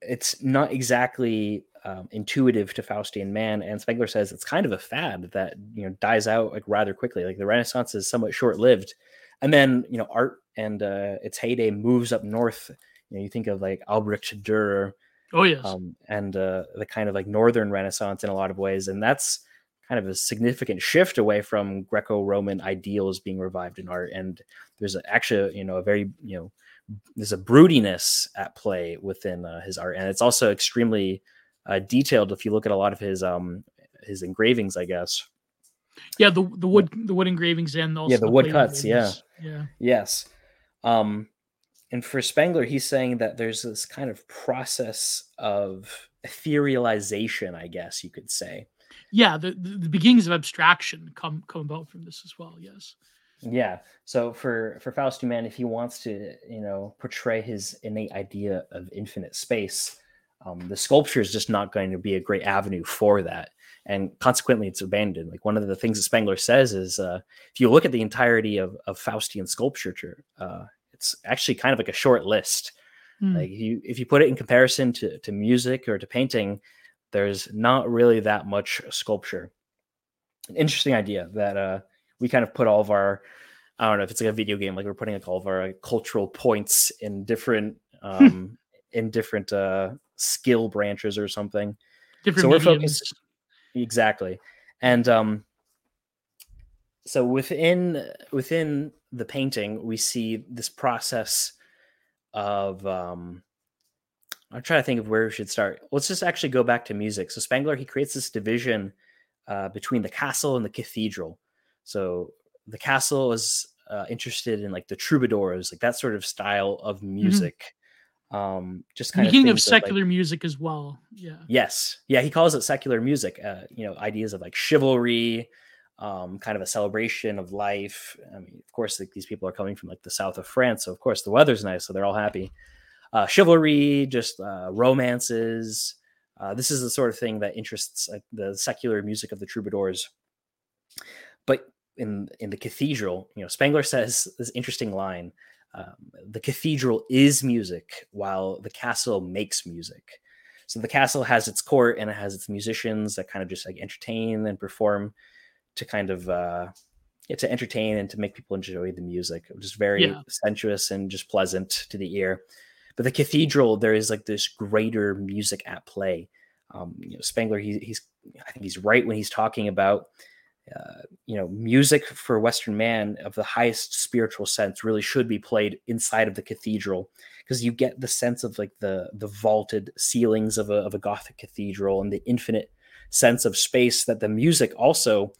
it's not exactly um, intuitive to Faustian man. And Spengler says it's kind of a fad that you know dies out like rather quickly. Like the Renaissance is somewhat short lived, and then you know art and uh, its heyday moves up north. You know, you think of like Albrecht Dürer. Oh yes, um, and uh, the kind of like northern Renaissance in a lot of ways, and that's kind of a significant shift away from Greco-Roman ideals being revived in art. And there's actually, you know, a very, you know, there's a broodiness at play within uh, his art, and it's also extremely uh, detailed. If you look at a lot of his um his engravings, I guess. Yeah, the the wood the wood engravings and also yeah the, the wood cuts. Yeah, yeah, yes. Um, and for Spengler, he's saying that there's this kind of process of etherealization, I guess you could say, yeah, the, the, beginnings of abstraction come come about from this as well. Yes. Yeah. So for for Faustian man, if he wants to, you know, portray his innate idea of infinite space, um, the sculpture is just not going to be a great avenue for that, and consequently, it's abandoned. Like one of the things that Spengler says is, uh, if you look at the entirety of of Faustian sculpture, uh, it's actually kind of like a short list. Mm. Like if you if you put it in comparison to to music or to painting, there's not really that much sculpture. An interesting idea that uh, we kind of put all of our, I don't know if it's like a video game, like we're putting like all of our cultural points in different, um, in different uh, skill branches or something. Different so we're focused exactly, and um, so within within the painting, we see this process of um, I'm trying to think of where we should start. Let's just actually go back to music. So Spengler he creates this division uh, between the castle and the cathedral. So the castle is uh, interested in like the troubadours, like that sort of style of mm-hmm. music. Mm-hmm. Um, just kind Beginning of of secular like, music as well. Yeah. Yes. Yeah. He calls it secular music. Uh, you know, ideas of like chivalry, um, kind of a celebration of life. I mean, of course, like, these people are coming from like the south of France, so of course the weather's nice, so they're all happy uh, chivalry, just uh, romances. Uh, this is the sort of thing that interests like, the secular music of the troubadours. But in in the cathedral, you know, Spengler says this interesting line: um, "The cathedral is music, while the castle makes music." So the castle has its court and it has its musicians that kind of just like entertain and perform to kind of uh, yeah, to entertain and to make people enjoy the music, which is very yeah. sensuous and just pleasant to the ear. But the cathedral, there is like this greater music at play. Um, you know, Spengler, he, he's I think he's right when he's talking about uh, you know music for Western man of the highest spiritual sense really should be played inside of the cathedral because you get the sense of like the the vaulted ceilings of a of a Gothic cathedral and the infinite sense of space that the music also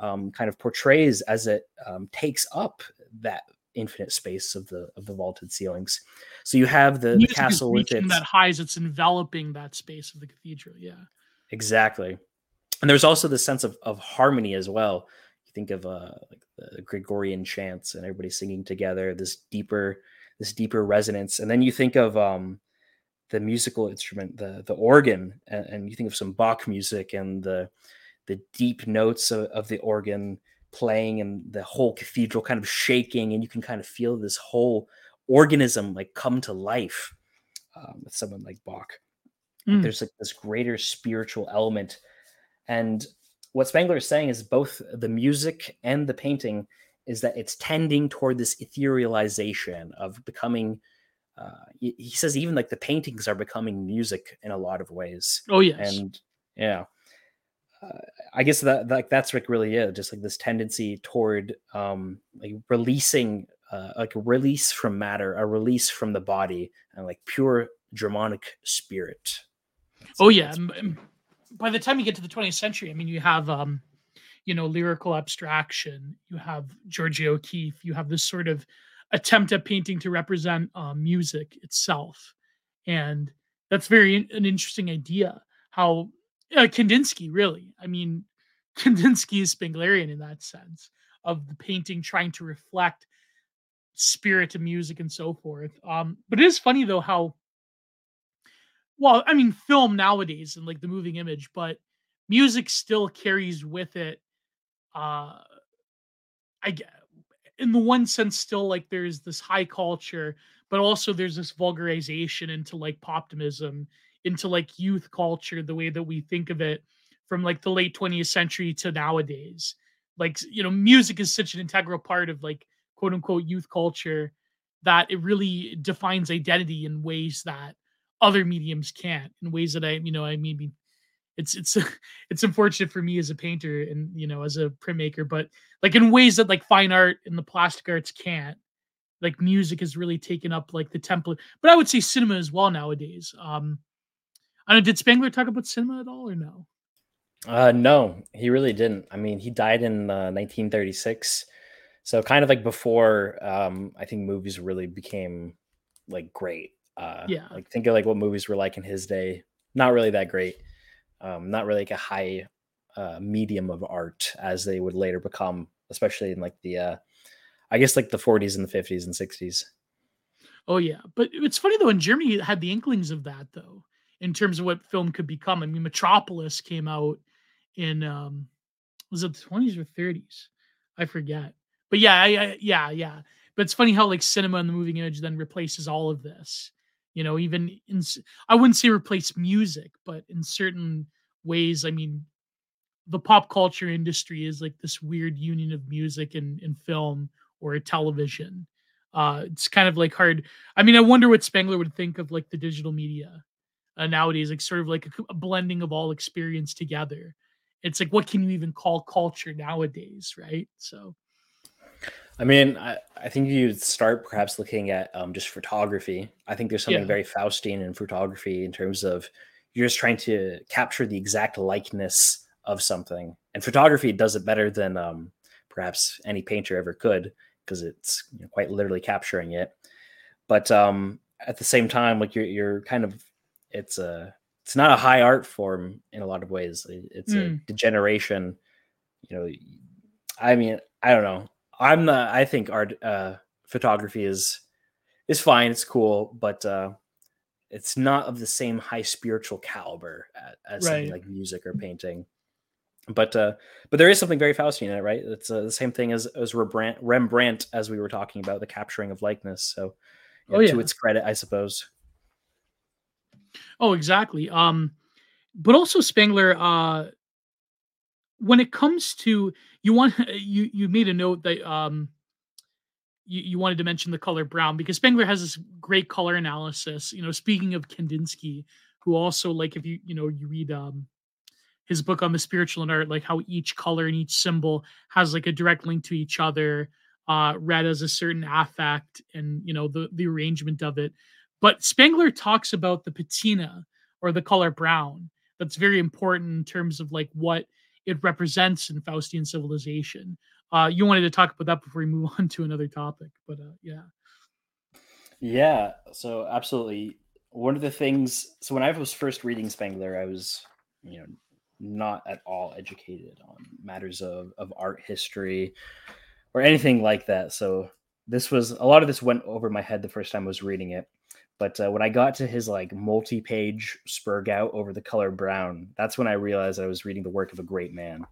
um, kind of portrays as it um, takes up that infinite space of the of the vaulted ceilings. So you have the, the castle with its, that highs, it's enveloping that space of the cathedral. Yeah, exactly. And there's also the sense of of harmony as well. You think of uh, like the Gregorian chants and everybody singing together. This deeper this deeper resonance, and then you think of um, the musical instrument, the the organ, and, and, you think of some Bach music and the the deep notes of, of the organ playing and the whole cathedral kind of shaking and you can kind of feel this whole organism like come to life um, with someone like Bach. Mm. Like there's like this greater spiritual element. And what Spengler is saying is both the music and the painting is that it's tending toward this etherealization of becoming. Uh, he, he says even like the paintings are becoming music in a lot of ways. Oh yes, and yeah, uh, I guess that like that's like really it, just like this tendency toward um like releasing uh, like a release from matter, a release from the body, and like pure Germanic spirit. That's, oh yeah, by the time you get to the 20th century, I mean you have um you know lyrical abstraction, you have Georgia O'Keeffe, you have this sort of attempt at painting to represent uh, music itself, and that's very an interesting idea how uh, Kandinsky, really. I mean, Kandinsky is Spenglerian in that sense of the painting trying to reflect spirit and music and so forth. Um, but it is funny though how well, I mean, film nowadays and like the moving image, but music still carries with it uh I in the one sense still like there's this high culture, but also there's this vulgarization into like poptimism into like youth culture the way that we think of it from like the late 20th century to nowadays. Like you know music is such an integral part of like quote unquote youth culture that it really defines identity in ways that other mediums can't in ways that i you know i mean it's it's it's unfortunate for me as a painter and you know as a printmaker but like in ways that like fine art and the plastic arts can't like music has really taken up like the template but i would say cinema as well nowadays um I. Did Spangler talk about cinema at all, or no? Uh, no, he really didn't. I mean, he died in uh, 1936, so kind of like before. Um, I think movies really became like great. Uh, yeah. Like think of like what movies were like in his day. Not really that great. Um, not really like a high uh, medium of art as they would later become, especially in like the, uh, I guess like the 40s and the 50s and 60s. Oh yeah, but it's funny though. In Germany, had the inklings of that though in terms of what film could become. I mean, Metropolis came out in um was it the 20s or 30s? I forget. But yeah, I, I, yeah, yeah. But it's funny how like cinema and the moving image then replaces all of this. You know, even in I wouldn't say replace music, but in certain ways, I mean, the pop culture industry is like this weird union of music and, and film or television. Uh, it's kind of like hard. I mean, I wonder what Spengler would think of like the digital media uh, nowadays, like sort of like a, a, blending of all experience together. It's like, what can you even call culture nowadays, right? So, I mean, I, I think you'd start perhaps looking at um, just photography. I think there's something yeah. very Faustian in photography in terms of you're just trying to capture the exact likeness of something, and photography does it better than um, perhaps any painter ever could because it's you know, quite literally capturing it. But um, at the same time, like you're you're kind of it's a it's not a high art form in a lot of ways. It's mm. a hmm. degeneration. You know, I mean, I don't know. I'm not. I think art uh, photography is is fine. It's cool, but uh, it's not of the same high spiritual caliber as, as right. like music or painting. But uh, but there is something very Faustian in it, right? It's uh, the same thing as as Rembrandt, Rembrandt, as we were talking about the capturing of likeness. So, you know, oh, yeah. to its credit, I suppose. Oh, exactly. Um, but also Spengler, uh, when it comes to you want you you made a note that um you, you wanted to mention the color brown because Spengler has this great color analysis. You know, speaking of Kandinsky, who also like if you you know you read um his book on the spiritual and art, like how each color and each symbol has like a direct link to each other, uh, read as a certain affect and you know the the arrangement of it. But Spengler talks about the patina or the color brown that's very important in terms of like what it represents in Faustian civilization. Uh, you wanted to talk about that before we move on to another topic, but uh, yeah. Yeah, so absolutely. One of the things, so when I was first reading Spengler, I was, you know, not at all educated on matters of, of art history or anything like that. So this was a lot of this went over my head the first time I was reading it. But uh, when I got to his like multi-page spurg out over the color brown, that's when I realized I was reading the work of a great man.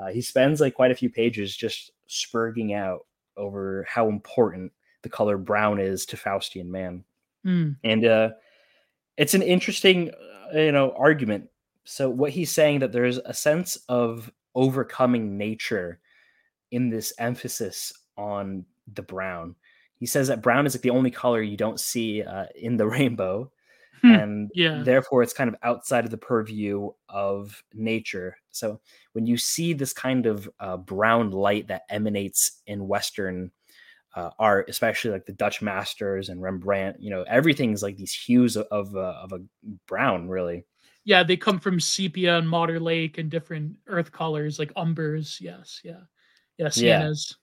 Uh, he spends like quite a few pages just spurging out over how important the color brown is to Faustian man, mm. and uh, it's an interesting, uh, you know, argument. So what he's saying that there's a sense of overcoming nature in this emphasis on the brown he says that brown is like the only color you don't see uh, in the rainbow. Hmm, and yeah. therefore it's kind of outside of the purview of nature. So when you see this kind of uh, brown light that emanates in western uh, art especially like the dutch masters and rembrandt you know everything's like these hues of of, uh, of a brown really. Yeah they come from sepia and Maeterlinck and different earth colors like umbers. Yes yeah. Yeah siennas.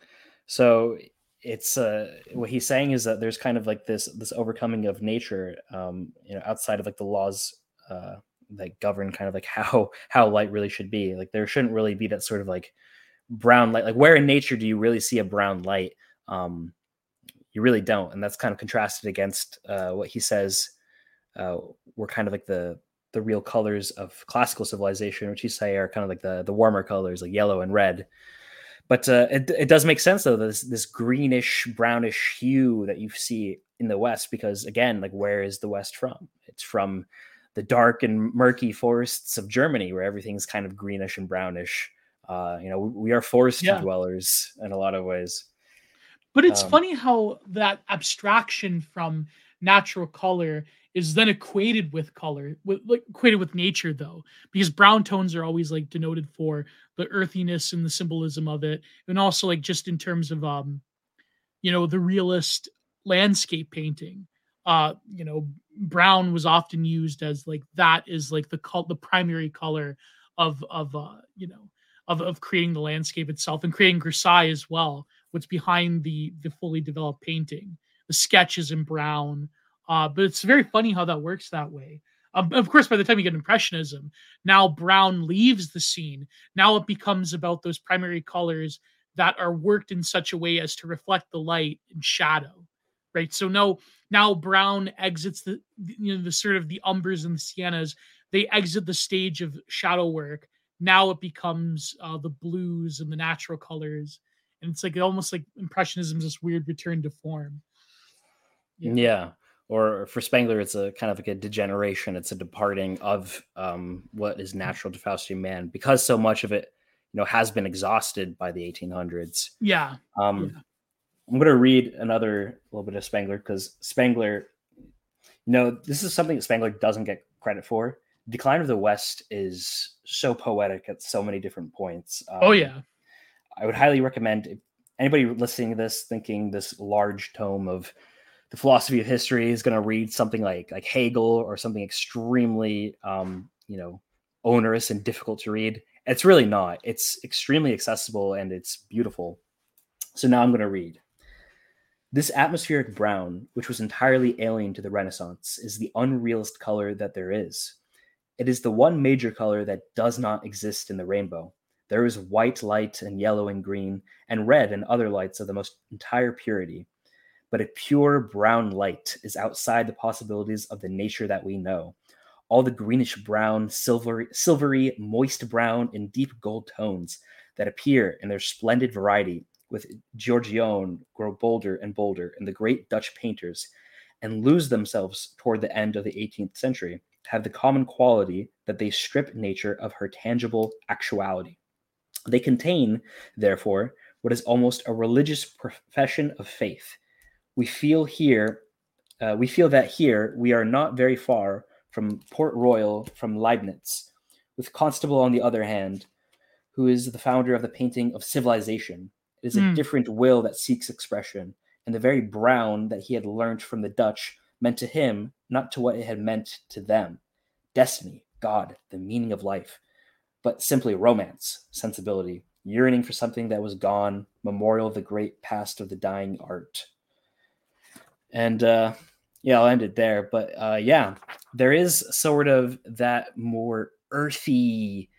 Yeah. so it's uh what he's saying is that there's kind of like this this overcoming of nature um you know outside of like the laws uh that govern kind of like how how light really should be. Like there shouldn't really be that sort of like brown light. Like where in nature do you really see a brown light? Um you really don't. And that's kind of contrasted against uh what he says uh were kind of like the the real colors of classical civilization which he say are kind of like the the warmer colors like yellow and red but uh, it, it does make sense though this this greenish brownish hue that you see in the west because again like where is the west from? It's from the dark and murky forests of germany where everything's kind of greenish and brownish. Uh, you know we, are forest yeah. dwellers in a lot of ways. But it's um, funny how that abstraction from natural color is then equated with color, with like equated with nature though, because brown tones are always like denoted for the earthiness and the symbolism of it, and also like just in terms of um, you know, the realist landscape painting. Uh, you know, brown was often used as like that is like the col- the primary color of of uh, you know, of of creating the landscape itself and creating grisaille as well. What's behind the the fully developed painting, the sketches in brown uh, but it's very funny how that works that way. Of course, by the time you get Impressionism, now brown leaves the scene. Now it becomes about those primary colors that are worked in such a way as to reflect the light and shadow, right? So no, now brown exits the you know the sort of the umbers and the siennas. They exit the stage of shadow work. Now it becomes uh, the blues and the natural colors, and it's like almost like Impressionism's this weird return to form. Yeah. yeah or for Spengler, it's a kind of like a degeneration. It's a departing of um, what is natural to Faustian man because so much of it, you know, has been exhausted by the 1800s. Yeah. Um, yeah. I'm going to read another little bit of Spengler because Spengler, you know, this is something that Spengler doesn't get credit for. Decline of the West is so poetic at so many different points. Um, oh yeah. I would highly recommend anybody listening to this thinking this large tome of the philosophy of history is going to read something like like Hegel or something extremely um, you know onerous and difficult to read. It's really not. It's extremely accessible and it's beautiful. So now I'm going to read. This atmospheric brown, which was entirely alien to the Renaissance, is the unrealest color that there is. It is the one major color that does not exist in the rainbow. There is white light and yellow and green and red and other lights of the most entire purity but a pure brown light is outside the possibilities of the nature that we know. All the greenish brown, silvery, silvery, moist brown, and deep gold tones that appear in their splendid variety with Giorgione grow bolder and bolder in the great Dutch painters and lose themselves toward the end of the 18th century have the common quality that they strip nature of her tangible actuality. They contain, therefore, what is almost a religious profession of faith we feel here, uh, we feel that here we are not very far from Port Royal from Leibnitz, with Constable on the other hand, who is the founder of the painting of civilization. It is mm. a hmm. different will that seeks expression, and the very brown that he had learnt from the Dutch meant to him not to what it had meant to them destiny, God, the meaning of life, but simply romance, sensibility, yearning for something that was gone, memorial of the great past of the dying art. And uh, yeah, I'll end it there. But uh, yeah, there is sort of that more earthy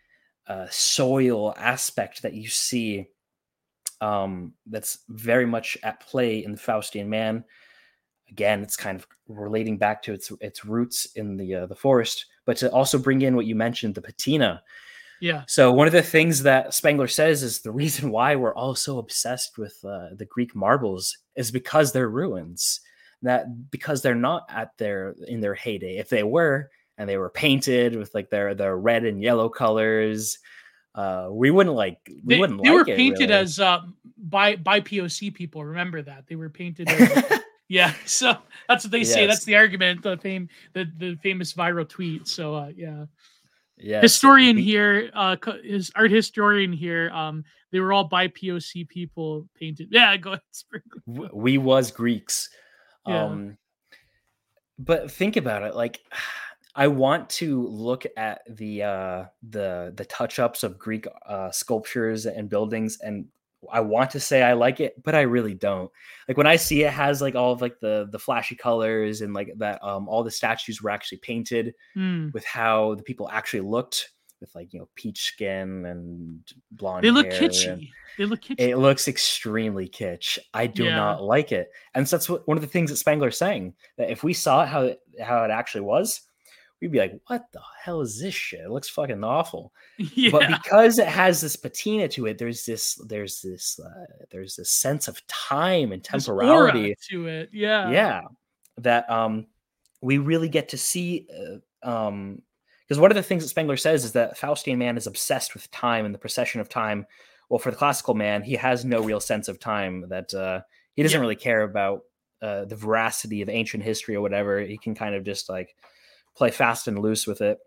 uh, soil aspect that you see um, that's very much at play in the Faustian man. Again, it's kind of relating back to its its roots in the uh, the forest, but to also bring in what you mentioned, the patina. Yeah. So one of the things that Spengler says is the reason why we're all so obsessed with uh, the Greek marbles is because they're ruins. That because they're not at their in their heyday. If they were and they were painted with like their their red and yellow colors, uh, we wouldn't like we they, wouldn't. Like they like were it, painted really. as uh, by by POC people. Remember that they were painted. As, yeah, so that's what they say. That's the argument. The fame, the the famous viral tweet. So uh, yeah, Yes. historian here, uh, his art historian here. Um, they were all by POC people painted. Yeah, go ahead. We was Greeks. Yeah. Um, but think about it. Like, I want to look at the uh, the the touch ups of Greek uh, sculptures and buildings, and I want to say I like it, but I really don't. Like when I see it has like all of like the the flashy colors and like that um all the statues were actually painted Hmm. with how the people actually looked with like you know peach skin and blonde. They look hair kitschy. They look kitschy. it looks extremely kitsch. I do Yeah. not like it, and so that's what, one of the things that Spengler's saying that if we saw it how it, how it actually was, we'd be like, "What the hell is this shit? It looks fucking awful." yeah. But because it has this patina to it, there's this there's this uh, there's this sense of time and temporality to it. Yeah. yeah that um we really get to see uh, um because one of the things that spengler says is that faustian man is obsessed with time and the procession of time. Well for the classical man he has no real sense of time that uh he doesn't Yeah. really care about uh the veracity of ancient history or whatever. He can kind of just like play fast and loose with it.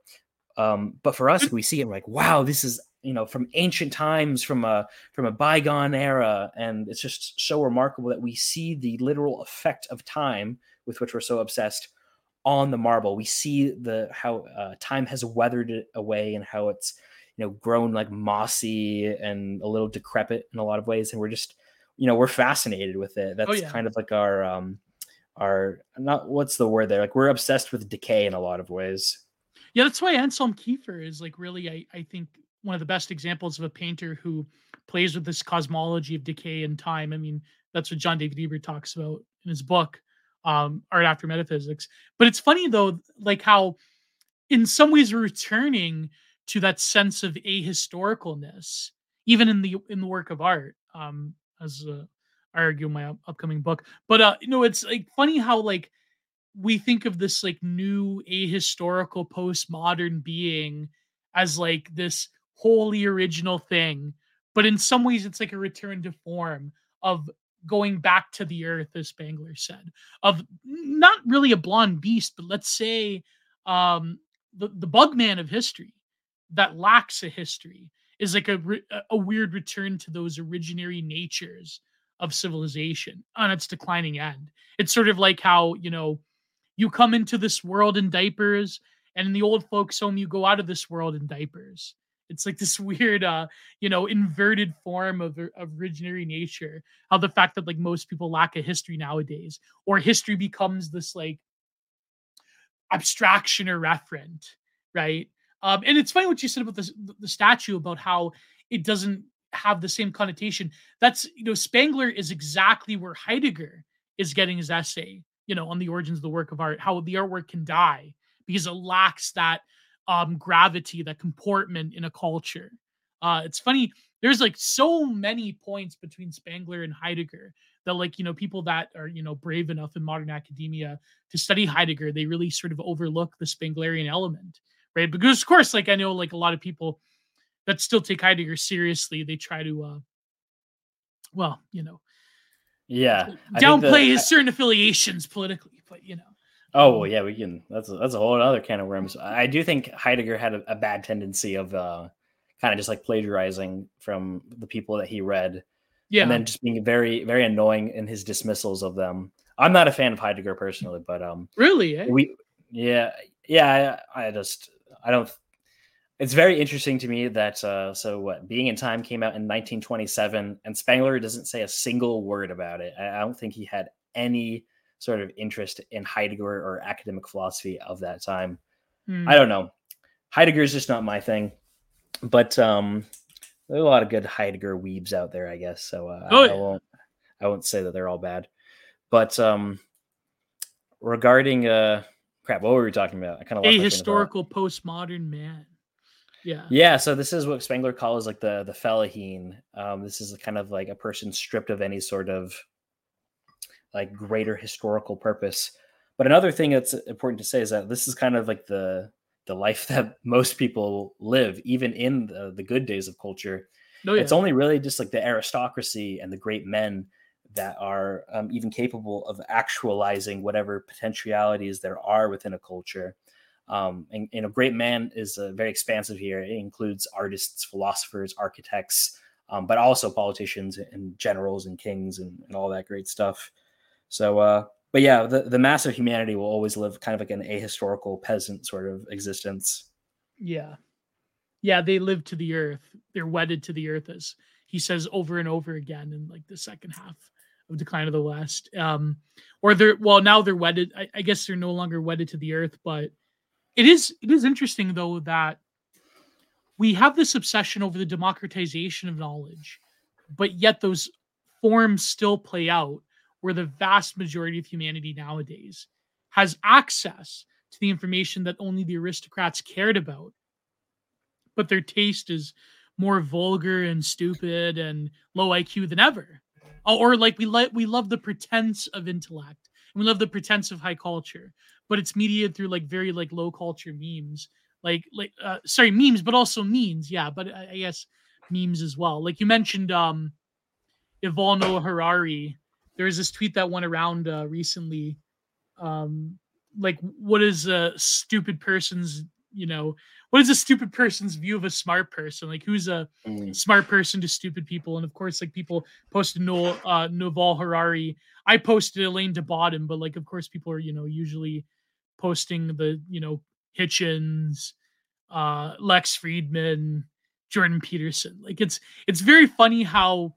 Um but for us we see it like wow this is you know from ancient times from a from a bygone era. And it's just so remarkable that we see the literal effect of time with which we're so obsessed on the marble. We see the how uh, time has weathered it away and how it's you know grown like mossy and a little decrepit in a lot of ways and we're just you know we're fascinated with it. That's yeah. kind of like our um our not what's the word there? Like we're obsessed with decay in a lot of ways. Yeah, that's why Anselm Kiefer is like really, I, I think, one of the best examples of a painter who plays with this cosmology of decay and time. I mean, that's what John David Ebert talks about in his book, um, Art After Metaphysics. But it's funny though, like how in some ways returning to that sense of ahistoricalness, even in the in the work of art, um, as uh, I argue in my up- upcoming book. But uh, you know, it's like funny how like we think of this like new ahistorical postmodern being as like this wholly original thing but in some ways it's like a return to form of going back to the earth as spangler said of not really a blonde beast but let's say um the, the bugman of history that lacks a history is like a, a- a weird return to those originary natures of civilization on its declining end. It's sort of like how you know you come into this world in diapers and in the old folks home you go out of this world in diapers it's like this weird uh you know inverted form of, of originary nature how the fact that like most people lack a history nowadays or history becomes this like abstraction or referent right? Um and it's funny what you said about this the statue about how it doesn't have the same connotation. That's you know spangler is exactly where heidegger is getting his essay you know on the origins of the work of art how the artwork can die because it lacks that um gravity that comportment in a culture. Uh it's funny there's like so many points between spangler and heidegger that like you know people that are you know brave enough in modern academia to study heidegger they really sort of overlook the spenglerian element right? Because of course like i know like a lot of people that still take heidegger seriously they try to uh well you know yeah downplay the- his certain affiliations politically but you know Oh well, yeah, we can. That's a, that's a whole other can of worms. I do think Heidegger had a, a bad tendency of uh, kind of just like plagiarizing from the people that he read, yeah and then just being very very annoying in his dismissals of them. I'm not a fan of Heidegger personally, but um, really eh? we yeah yeah I, I just I don't. It's very interesting to me that uh, so what Being and Time came out in 1927, and Spangler doesn't say a single word about it. I, I don't think he had any sort of interest in Heidegger or academic philosophy of that time. Hmm. I don't know. Heidegger is just not my thing, but um, there's a lot of good Heidegger weebs out there, I guess. So uh, oh, I, I won't I won't say that they're all bad. But um, regarding uh, crap, what were we talking about? I kind of a historical postmodern man. Yeah. Yeah. So this is what Spengler calls like the the fellaheen. Um, this is kind of like a person stripped of any sort of like greater historical purpose. But another thing that's important to say is that this is kind of like the the life that most people live, even in the, the good days of culture. Oh, yeah. It's only really just like the aristocracy and the great men that are um, even capable of actualizing whatever potentialities there are within a culture. Um, and, and, a great man is uh, very expansive here. It includes artists, philosophers, architects, um, but also politicians and generals and kings and, and all that great stuff. So, uh, but yeah, the, the mass of humanity will always live kind of like an ahistorical peasant sort of existence. Yeah. Yeah, they live to the earth. They're wedded to the earth, as he says over and over again in like the second half of Decline of the West. Um, or they're well now they're wedded. I, I guess they're no longer wedded to the earth, but it is it is interesting though that we have this obsession over the democratization of knowledge, but yet those forms still play out where the vast majority of humanity nowadays has access to the information that only the aristocrats cared about, but their taste is more vulgar and stupid and low IQ than ever. Oh, or like we like we love the pretense of intellect and we love the pretense of high culture, but it's mediated through like very like low culture memes, like like uh, sorry memes, but also memes, yeah, but I, I guess memes as well. Like you mentioned, um, Yuval Noah Harari. There was this tweet that went around uh, recently, um, like what is a stupid person's you know what is a stupid person's view of a smart person? Like who's a mm. smart person to stupid people? And of course, like people posted no uh Noval Harari. I posted Alain de Botton, but like of course people are, you know, usually posting the, you know, Hitchens, uh, Lex Fridman Jordan Peterson. Like it's it's very funny how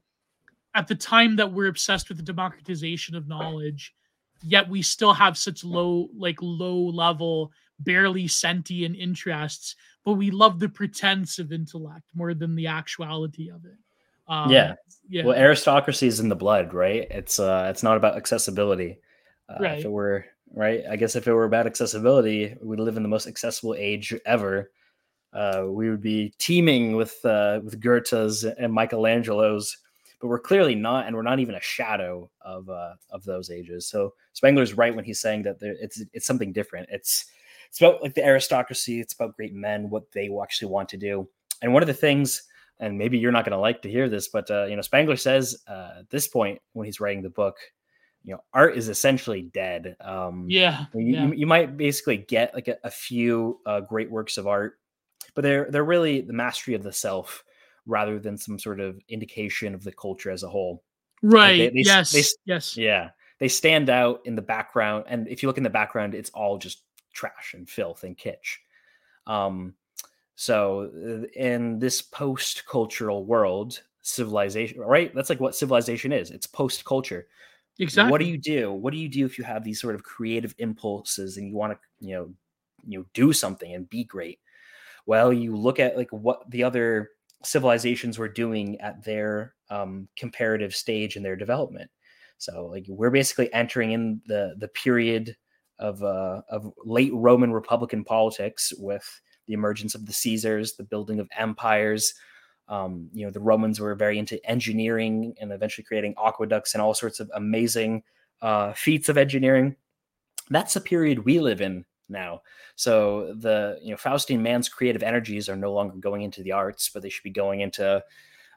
at the time that we're obsessed with the democratization of knowledge, yet we still have such low, like low level barely sentient interests, but we love the pretense of intellect more than the actuality of it. Um, yeah. yeah. Well, aristocracy is in the blood, right? It's uh, it's not about accessibility. Uh, right. If it were right, I guess if it were about accessibility, we'd live in the most accessible age ever. Uh, we would be teeming with uh, with Goethe's and Michelangelo's, but we're clearly not, and we're not even a shadow of uh, of those ages. So Spengler's right when he's saying that there, it's it's something different. It's it's about like the aristocracy. It's about great men, what they actually want to do. And one of the things, and maybe you're not going to like to hear this, but uh, you know, Spengler says uh, at this point when he's writing the book, you know, art is essentially dead. Um, yeah, you, yeah. You, you, might basically get like a, a few uh, great works of art, but they're they're really the mastery of the self rather than some sort of indication of the culture as a whole. Right. Like they, they, yes. They, yes. Yeah. They stand out in the background, and if you look in the background, it's all just trash and filth and kitsch. Um, so in this post-cultural world, civilization, right? That's like what civilization is. It's post-culture. Exactly. What do you do? What do you do if you have these sort of creative impulses and you want to, you know, you know, do something and be great? Well, you look at like what the other civilizations were doing at their um, comparative stage in their development. So, like, we're basically entering in the the period of uh, of late Roman Republican politics with the emergence of the Caesars, the building of empires. Um, you know, the Romans were very into engineering and eventually creating aqueducts and all sorts of amazing uh, feats of engineering. That's the period we live in now. So the you know Faustian man's creative energies are no longer going into the arts, but they should be going into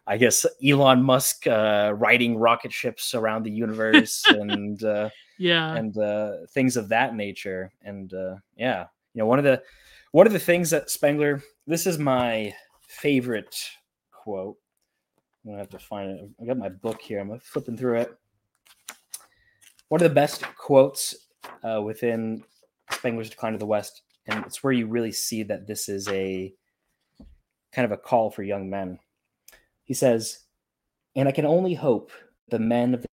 I guess Elon Musk uh, riding rocket ships around the universe and uh, yeah, and uh, things of that nature. And uh, yeah, you know, one of the one of the things that Spengler. This is my favorite quote. I'm gonna have to find it. I got my book here. I'm flipping through it. One of the best quotes uh, within Spengler's Decline to the West and it's where you really see that this is a kind of a call for young men. He says, "And I can only hope the men of the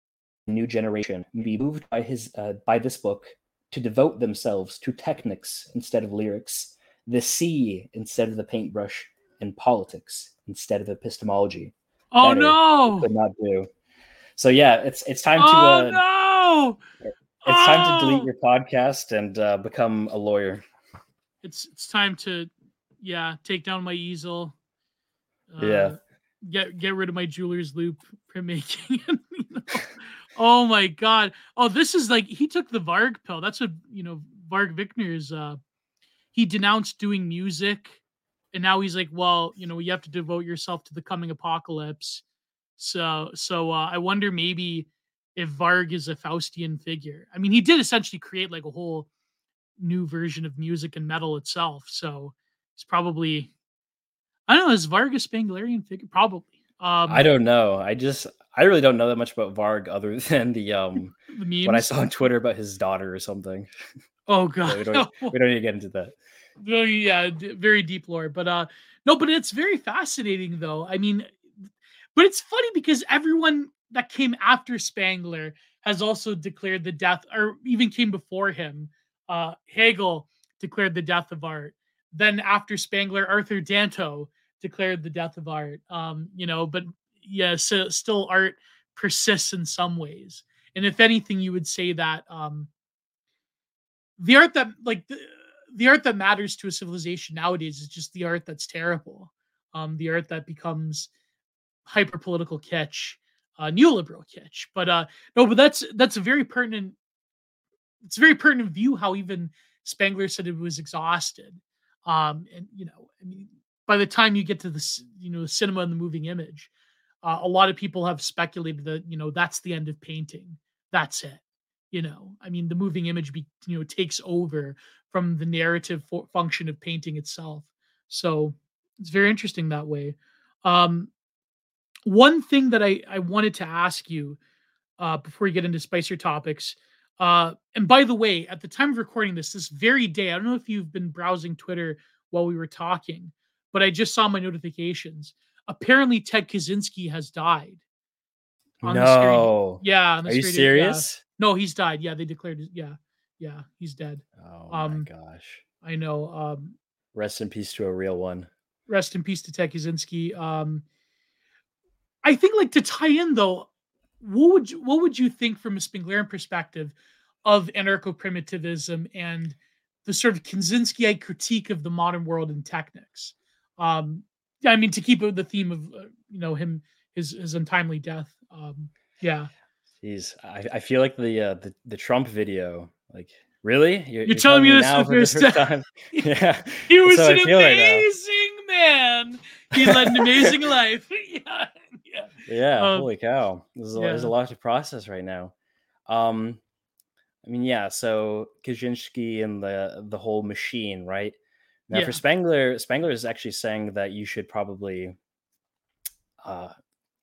new generation may be moved by his uh, by this book to devote themselves to technics instead of lyrics, the sea instead of the paintbrush, and politics instead of epistemology." Oh no! Could not do. So yeah, it's it's time to. Oh uh, no! It's time to Oh! delete your podcast and uh, become a lawyer. It's it's time to, yeah, take down my easel. Uh, Yeah. Get get rid of my jeweler's loupe printmaking. you know? Oh my god! Oh, this is like he took the Varg pill. That's what you know. Varg Vikernes. Uh, he denounced doing music, and now he's like, well, you know, you have to devote yourself to the coming apocalypse. So, so uh, I wonder maybe if Varg is a Faustian figure. I mean, he did essentially create like a whole new version of music and metal itself. So it's probably I don't know, is Varg a Spenglerian figure? Probably. Um I don't know. I just I really don't know that much about Varg other than the um the what I saw on Twitter about his daughter or something. Oh god. we don't we don't need to get into that. yeah very deep lore but uh no but it's very fascinating though i mean but it's funny because everyone that came after spangler has also declared the death or even came before him. Uh hegel declared the death of art. Then after spangler arthur danto declared the death of art. Um you know but yeah so still art persists in some ways. And if anything you would say that um the art that like the, the art that matters to a civilization nowadays is just the art that's terrible. Um the art that becomes hyper political kitsch uh neoliberal kitsch but uh no but that's that's a very pertinent it's a very pertinent view how even spangler said it was exhausted. Um and you know i mean by the time you get to this you know the cinema and the moving image uh, a lot of people have speculated that you know that's the end of painting. That's it you know? I mean the moving image be, you know takes over from the narrative fo- function of painting itself. So it's very interesting that way. Um one thing that i i wanted to ask you uh before we get into spicier topics uh and by the way at the time of recording this this very day i don't know if you've been browsing twitter while we were talking but i just saw my notifications apparently ted kaczynski has died on the screen. No. yeah on the Are you screen, yeah. serious? no, he's died. Yeah, they declared. Yeah, yeah, he's dead. Oh Um, my gosh. I know. Um, Rest in peace to a real one. rest in peace to Ted Kaczynski. Um, I think, like to tie in though, what would you, what would you think from a Spenglerian perspective of anarcho-primitivism and the sort of Kaczynskiite critique of the modern world and technics? Um, I mean, to keep the theme of uh, you know him his his untimely death. Um, yeah, Jeez, I, I feel like the uh, the the Trump video. Like, really? You're, telling me this for the first first time? yeah. he was I an amazing man. He led an amazing life. yeah, yeah. Yeah. Um, holy cow. There's a, there's a lot to process right now. Um, I mean, yeah. So Kaczynski and the the whole machine, right? Now Yeah. for Spangler, Spangler is actually saying that you should probably uh,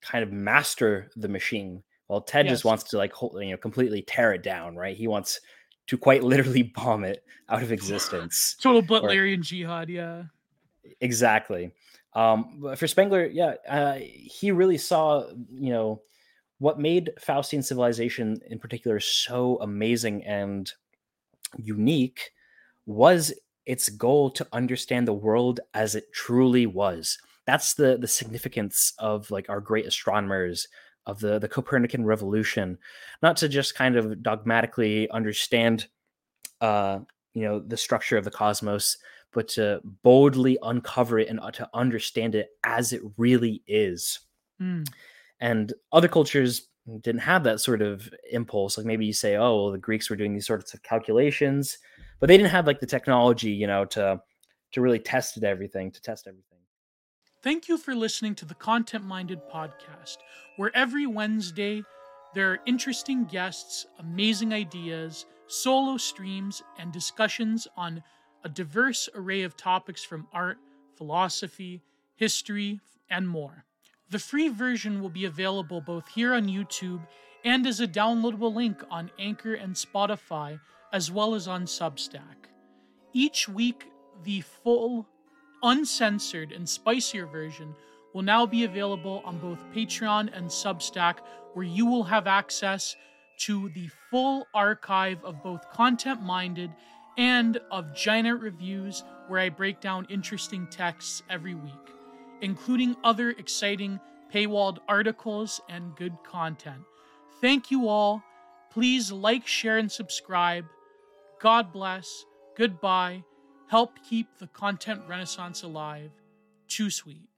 kind of master the machine. Well, Ted Yes. just wants to like whole, you know completely tear it down, right? He wants to quite literally bomb it out of existence. Total Butlerian jihad. Yeah. Exactly. Um, for Spengler, yeah, uh, he really saw, you know, what made Faustian civilization in particular so amazing and unique was its goal to understand the world as it truly was. That's the the significance of like our great astronomers of the the Copernican revolution, not to just kind of dogmatically understand, uh, you know, the structure of the cosmos, but to boldly uncover it and uh, to understand it as it really is. Mm. And other cultures didn't have that sort of impulse. Like maybe you say, oh, well, the Greeks were doing these sorts of calculations, but they didn't have like the technology, you know, to to really test it everything, to test everything. Thank you for listening to the Content Minded podcast, where every Wednesday there are interesting guests, amazing ideas, solo streams, and discussions on a diverse array of topics from art, philosophy, history, and more. The free version will be available both here on YouTube and as a downloadable link on Anchor and Spotify, as well as on Substack. Each week, the full, uncensored, and spicier version will now be available on both Patreon and Substack, where you will have access to the full archive of both content minded and of giant reviews where I break down interesting texts every week, including other exciting paywalled articles and good content. Thank you all. Please like, share, and subscribe. God bless. Goodbye. Help keep the content renaissance alive. Too sweet.